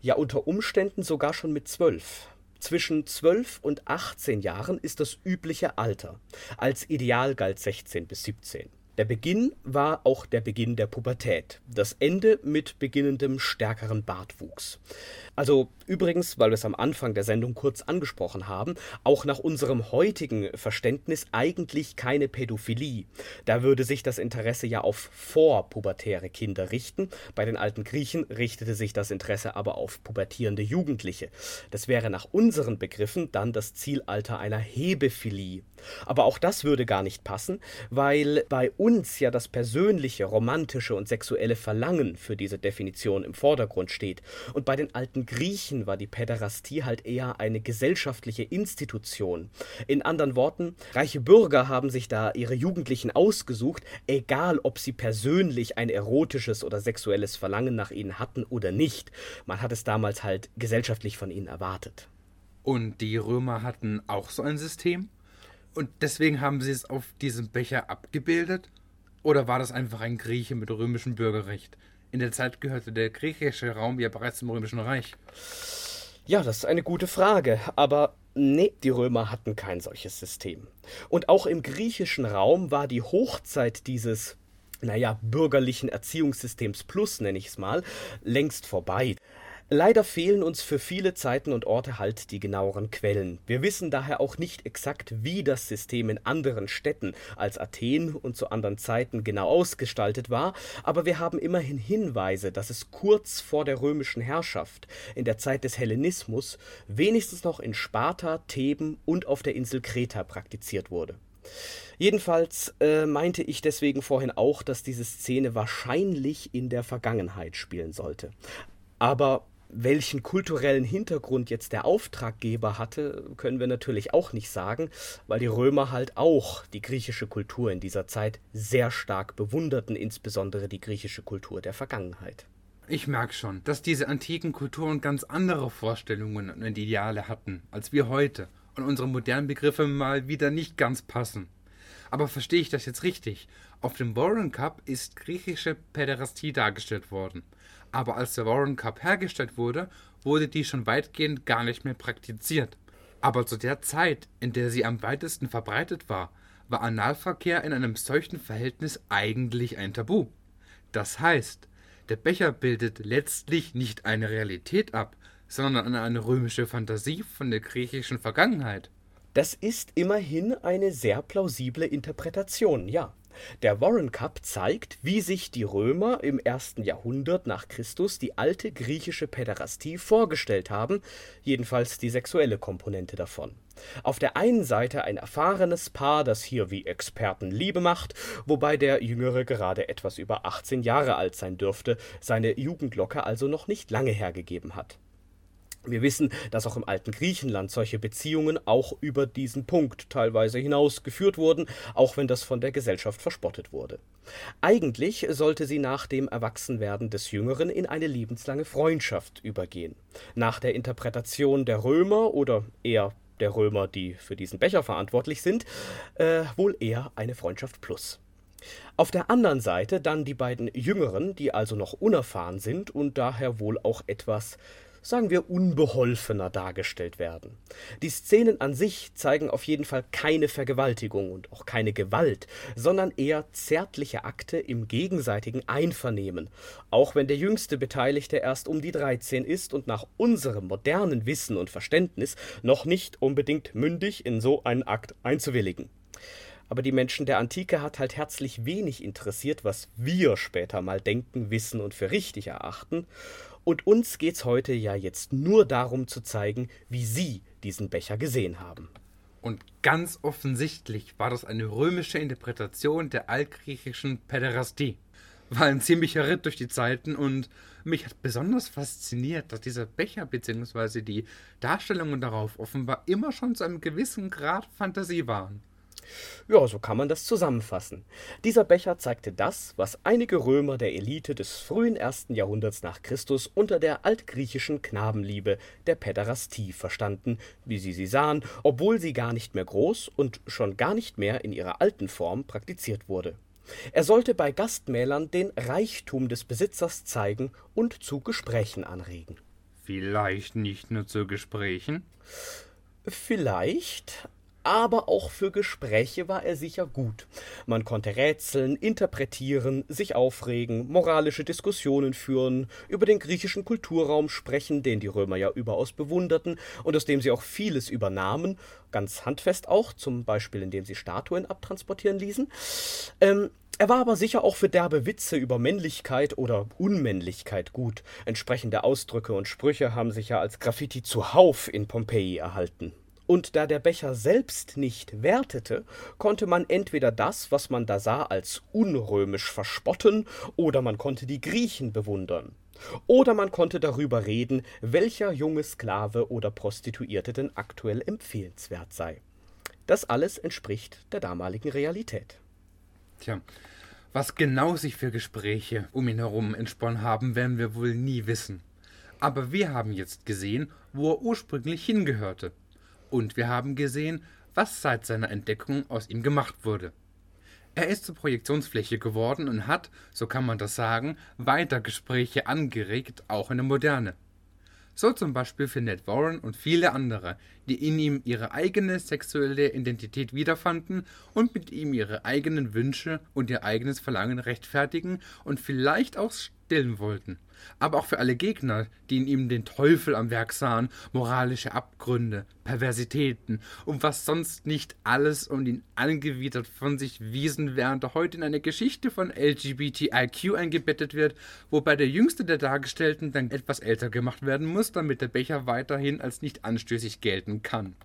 Ja, unter Umständen sogar schon mit 12. Zwischen 12 und 18 Jahren ist das übliche Alter. Als Ideal galt 16 bis 17. Der Beginn war auch der Beginn der Pubertät, das Ende mit beginnendem stärkeren Bartwuchs. Also übrigens, weil wir es am Anfang der Sendung kurz angesprochen haben, auch nach unserem heutigen Verständnis eigentlich keine Pädophilie. Da würde sich das Interesse ja auf vorpubertäre Kinder richten. Bei den alten Griechen richtete sich das Interesse aber auf pubertierende Jugendliche. Das wäre nach unseren Begriffen dann das Zielalter einer Hebephilie. Aber auch das würde gar nicht passen, weil bei uns ja das persönliche, romantische und sexuelle Verlangen für diese Definition im Vordergrund steht. Und bei den alten Griechen war die Päderastie halt eher eine gesellschaftliche Institution. In anderen Worten, reiche Bürger haben sich da ihre Jugendlichen ausgesucht, egal ob sie persönlich ein erotisches oder sexuelles Verlangen nach ihnen hatten oder nicht. Man hat es damals halt gesellschaftlich von ihnen erwartet. Und die Römer hatten auch so ein System? Und deswegen haben sie es auf diesem Becher abgebildet? Oder war das einfach ein Grieche mit römischem Bürgerrecht? In der Zeit gehörte der griechische Raum ja bereits zum Römischen Reich. Ja, das ist eine gute Frage, aber nee, die Römer hatten kein solches System. Und auch im griechischen Raum war die Hochzeit dieses naja, bürgerlichen Erziehungssystems plus, nenne ich es mal, längst vorbei. Leider fehlen uns für viele Zeiten und Orte halt die genaueren Quellen. Wir wissen daher auch nicht exakt, wie das System in anderen Städten als Athen und zu anderen Zeiten genau ausgestaltet war, aber wir haben immerhin Hinweise, dass es kurz vor der römischen Herrschaft, in der Zeit des Hellenismus, wenigstens noch in Sparta, Theben und auf der Insel Kreta praktiziert wurde. Jedenfalls äh, meinte ich deswegen vorhin auch, dass diese Szene wahrscheinlich in der Vergangenheit spielen sollte. Aber welchen kulturellen Hintergrund jetzt der Auftraggeber hatte, können wir natürlich auch nicht sagen, weil die Römer halt auch die griechische Kultur in dieser Zeit sehr stark bewunderten, insbesondere die griechische Kultur der Vergangenheit. Ich merke schon, dass diese antiken Kulturen ganz andere Vorstellungen und Ideale hatten als wir heute und unsere modernen Begriffe mal wieder nicht ganz passen. Aber verstehe ich das jetzt richtig? Auf dem Warren Cup ist griechische Päderastie dargestellt worden aber als der Warren Cup hergestellt wurde, wurde die schon weitgehend gar nicht mehr praktiziert. Aber zu der Zeit, in der sie am weitesten verbreitet war, war Analverkehr in einem solchen Verhältnis eigentlich ein Tabu. Das heißt, der Becher bildet letztlich nicht eine Realität ab, sondern eine römische Fantasie von der griechischen Vergangenheit. Das ist immerhin eine sehr plausible Interpretation, ja. Der Warren Cup zeigt, wie sich die Römer im ersten Jahrhundert nach Christus die alte griechische Päderastie vorgestellt haben, jedenfalls die sexuelle Komponente davon. Auf der einen Seite ein erfahrenes Paar, das hier wie Experten Liebe macht, wobei der Jüngere gerade etwas über 18 Jahre alt sein dürfte, seine Jugendlocke also noch nicht lange hergegeben hat. Wir wissen, dass auch im alten Griechenland solche Beziehungen auch über diesen Punkt teilweise hinaus geführt wurden, auch wenn das von der Gesellschaft verspottet wurde. Eigentlich sollte sie nach dem Erwachsenwerden des Jüngeren in eine lebenslange Freundschaft übergehen. Nach der Interpretation der Römer oder eher der Römer, die für diesen Becher verantwortlich sind, äh, wohl eher eine Freundschaft plus. Auf der anderen Seite dann die beiden Jüngeren, die also noch unerfahren sind und daher wohl auch etwas sagen wir, unbeholfener dargestellt werden. Die Szenen an sich zeigen auf jeden Fall keine Vergewaltigung und auch keine Gewalt, sondern eher zärtliche Akte im gegenseitigen Einvernehmen, auch wenn der jüngste Beteiligte erst um die 13 ist und nach unserem modernen Wissen und Verständnis noch nicht unbedingt mündig in so einen Akt einzuwilligen. Aber die Menschen der Antike hat halt herzlich wenig interessiert, was wir später mal denken, wissen und für richtig erachten, und uns geht's heute ja jetzt nur darum zu zeigen, wie Sie diesen Becher gesehen haben. Und ganz offensichtlich war das eine römische Interpretation der altgriechischen Päderastie. War ein ziemlicher Ritt durch die Zeiten und mich hat besonders fasziniert, dass dieser Becher bzw. die Darstellungen darauf offenbar immer schon zu einem gewissen Grad Fantasie waren. Ja, so kann man das zusammenfassen. Dieser Becher zeigte das, was einige Römer der Elite des frühen ersten Jahrhunderts nach Christus unter der altgriechischen Knabenliebe, der Päderastie, verstanden, wie sie sie sahen, obwohl sie gar nicht mehr groß und schon gar nicht mehr in ihrer alten Form praktiziert wurde. Er sollte bei Gastmählern den Reichtum des Besitzers zeigen und zu Gesprächen anregen. Vielleicht nicht nur zu Gesprächen? Vielleicht, aber auch für Gespräche war er sicher gut. Man konnte rätseln, interpretieren, sich aufregen, moralische Diskussionen führen, über den griechischen Kulturraum sprechen, den die Römer ja überaus bewunderten und aus dem sie auch vieles übernahmen, ganz handfest auch, zum Beispiel indem sie Statuen abtransportieren ließen. Ähm, er war aber sicher auch für derbe Witze über Männlichkeit oder Unmännlichkeit gut. Entsprechende Ausdrücke und Sprüche haben sich ja als Graffiti zuhauf in Pompeji erhalten. Und da der Becher selbst nicht wertete, konnte man entweder das, was man da sah, als unrömisch verspotten, oder man konnte die Griechen bewundern. Oder man konnte darüber reden, welcher junge Sklave oder Prostituierte denn aktuell empfehlenswert sei. Das alles entspricht der damaligen Realität. Tja, was genau sich für Gespräche um ihn herum entsponnen haben, werden wir wohl nie wissen. Aber wir haben jetzt gesehen, wo er ursprünglich hingehörte. Und wir haben gesehen, was seit seiner Entdeckung aus ihm gemacht wurde. Er ist zur Projektionsfläche geworden und hat, so kann man das sagen, weiter Gespräche angeregt, auch in der Moderne. So zum Beispiel für Ned Warren und viele andere, die in ihm ihre eigene sexuelle Identität wiederfanden und mit ihm ihre eigenen Wünsche und ihr eigenes Verlangen rechtfertigen und vielleicht auch stillen wollten. Aber auch für alle Gegner, die in ihm den Teufel am Werk sahen, moralische Abgründe, Perversitäten und was sonst nicht alles und ihn angewidert von sich wiesen, während er heute in eine Geschichte von LGBTIQ eingebettet wird, wobei der jüngste der Dargestellten dann etwas älter gemacht werden muss, damit der Becher weiterhin als nicht anstößig gelten kann.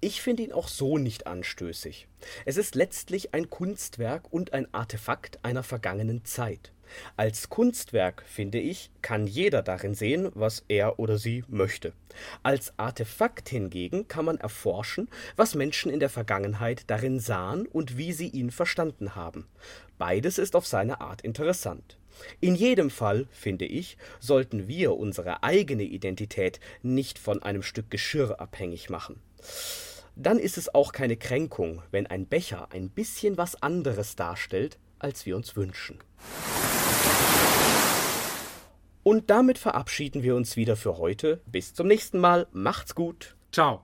Ich finde ihn auch so nicht anstößig. Es ist letztlich ein Kunstwerk und ein Artefakt einer vergangenen Zeit. Als Kunstwerk, finde ich, kann jeder darin sehen, was er oder sie möchte. Als Artefakt hingegen kann man erforschen, was Menschen in der Vergangenheit darin sahen und wie sie ihn verstanden haben. Beides ist auf seine Art interessant. In jedem Fall, finde ich, sollten wir unsere eigene Identität nicht von einem Stück Geschirr abhängig machen. Dann ist es auch keine Kränkung, wenn ein Becher ein bisschen was anderes darstellt, als wir uns wünschen. Und damit verabschieden wir uns wieder für heute. Bis zum nächsten Mal. Macht's gut. Ciao.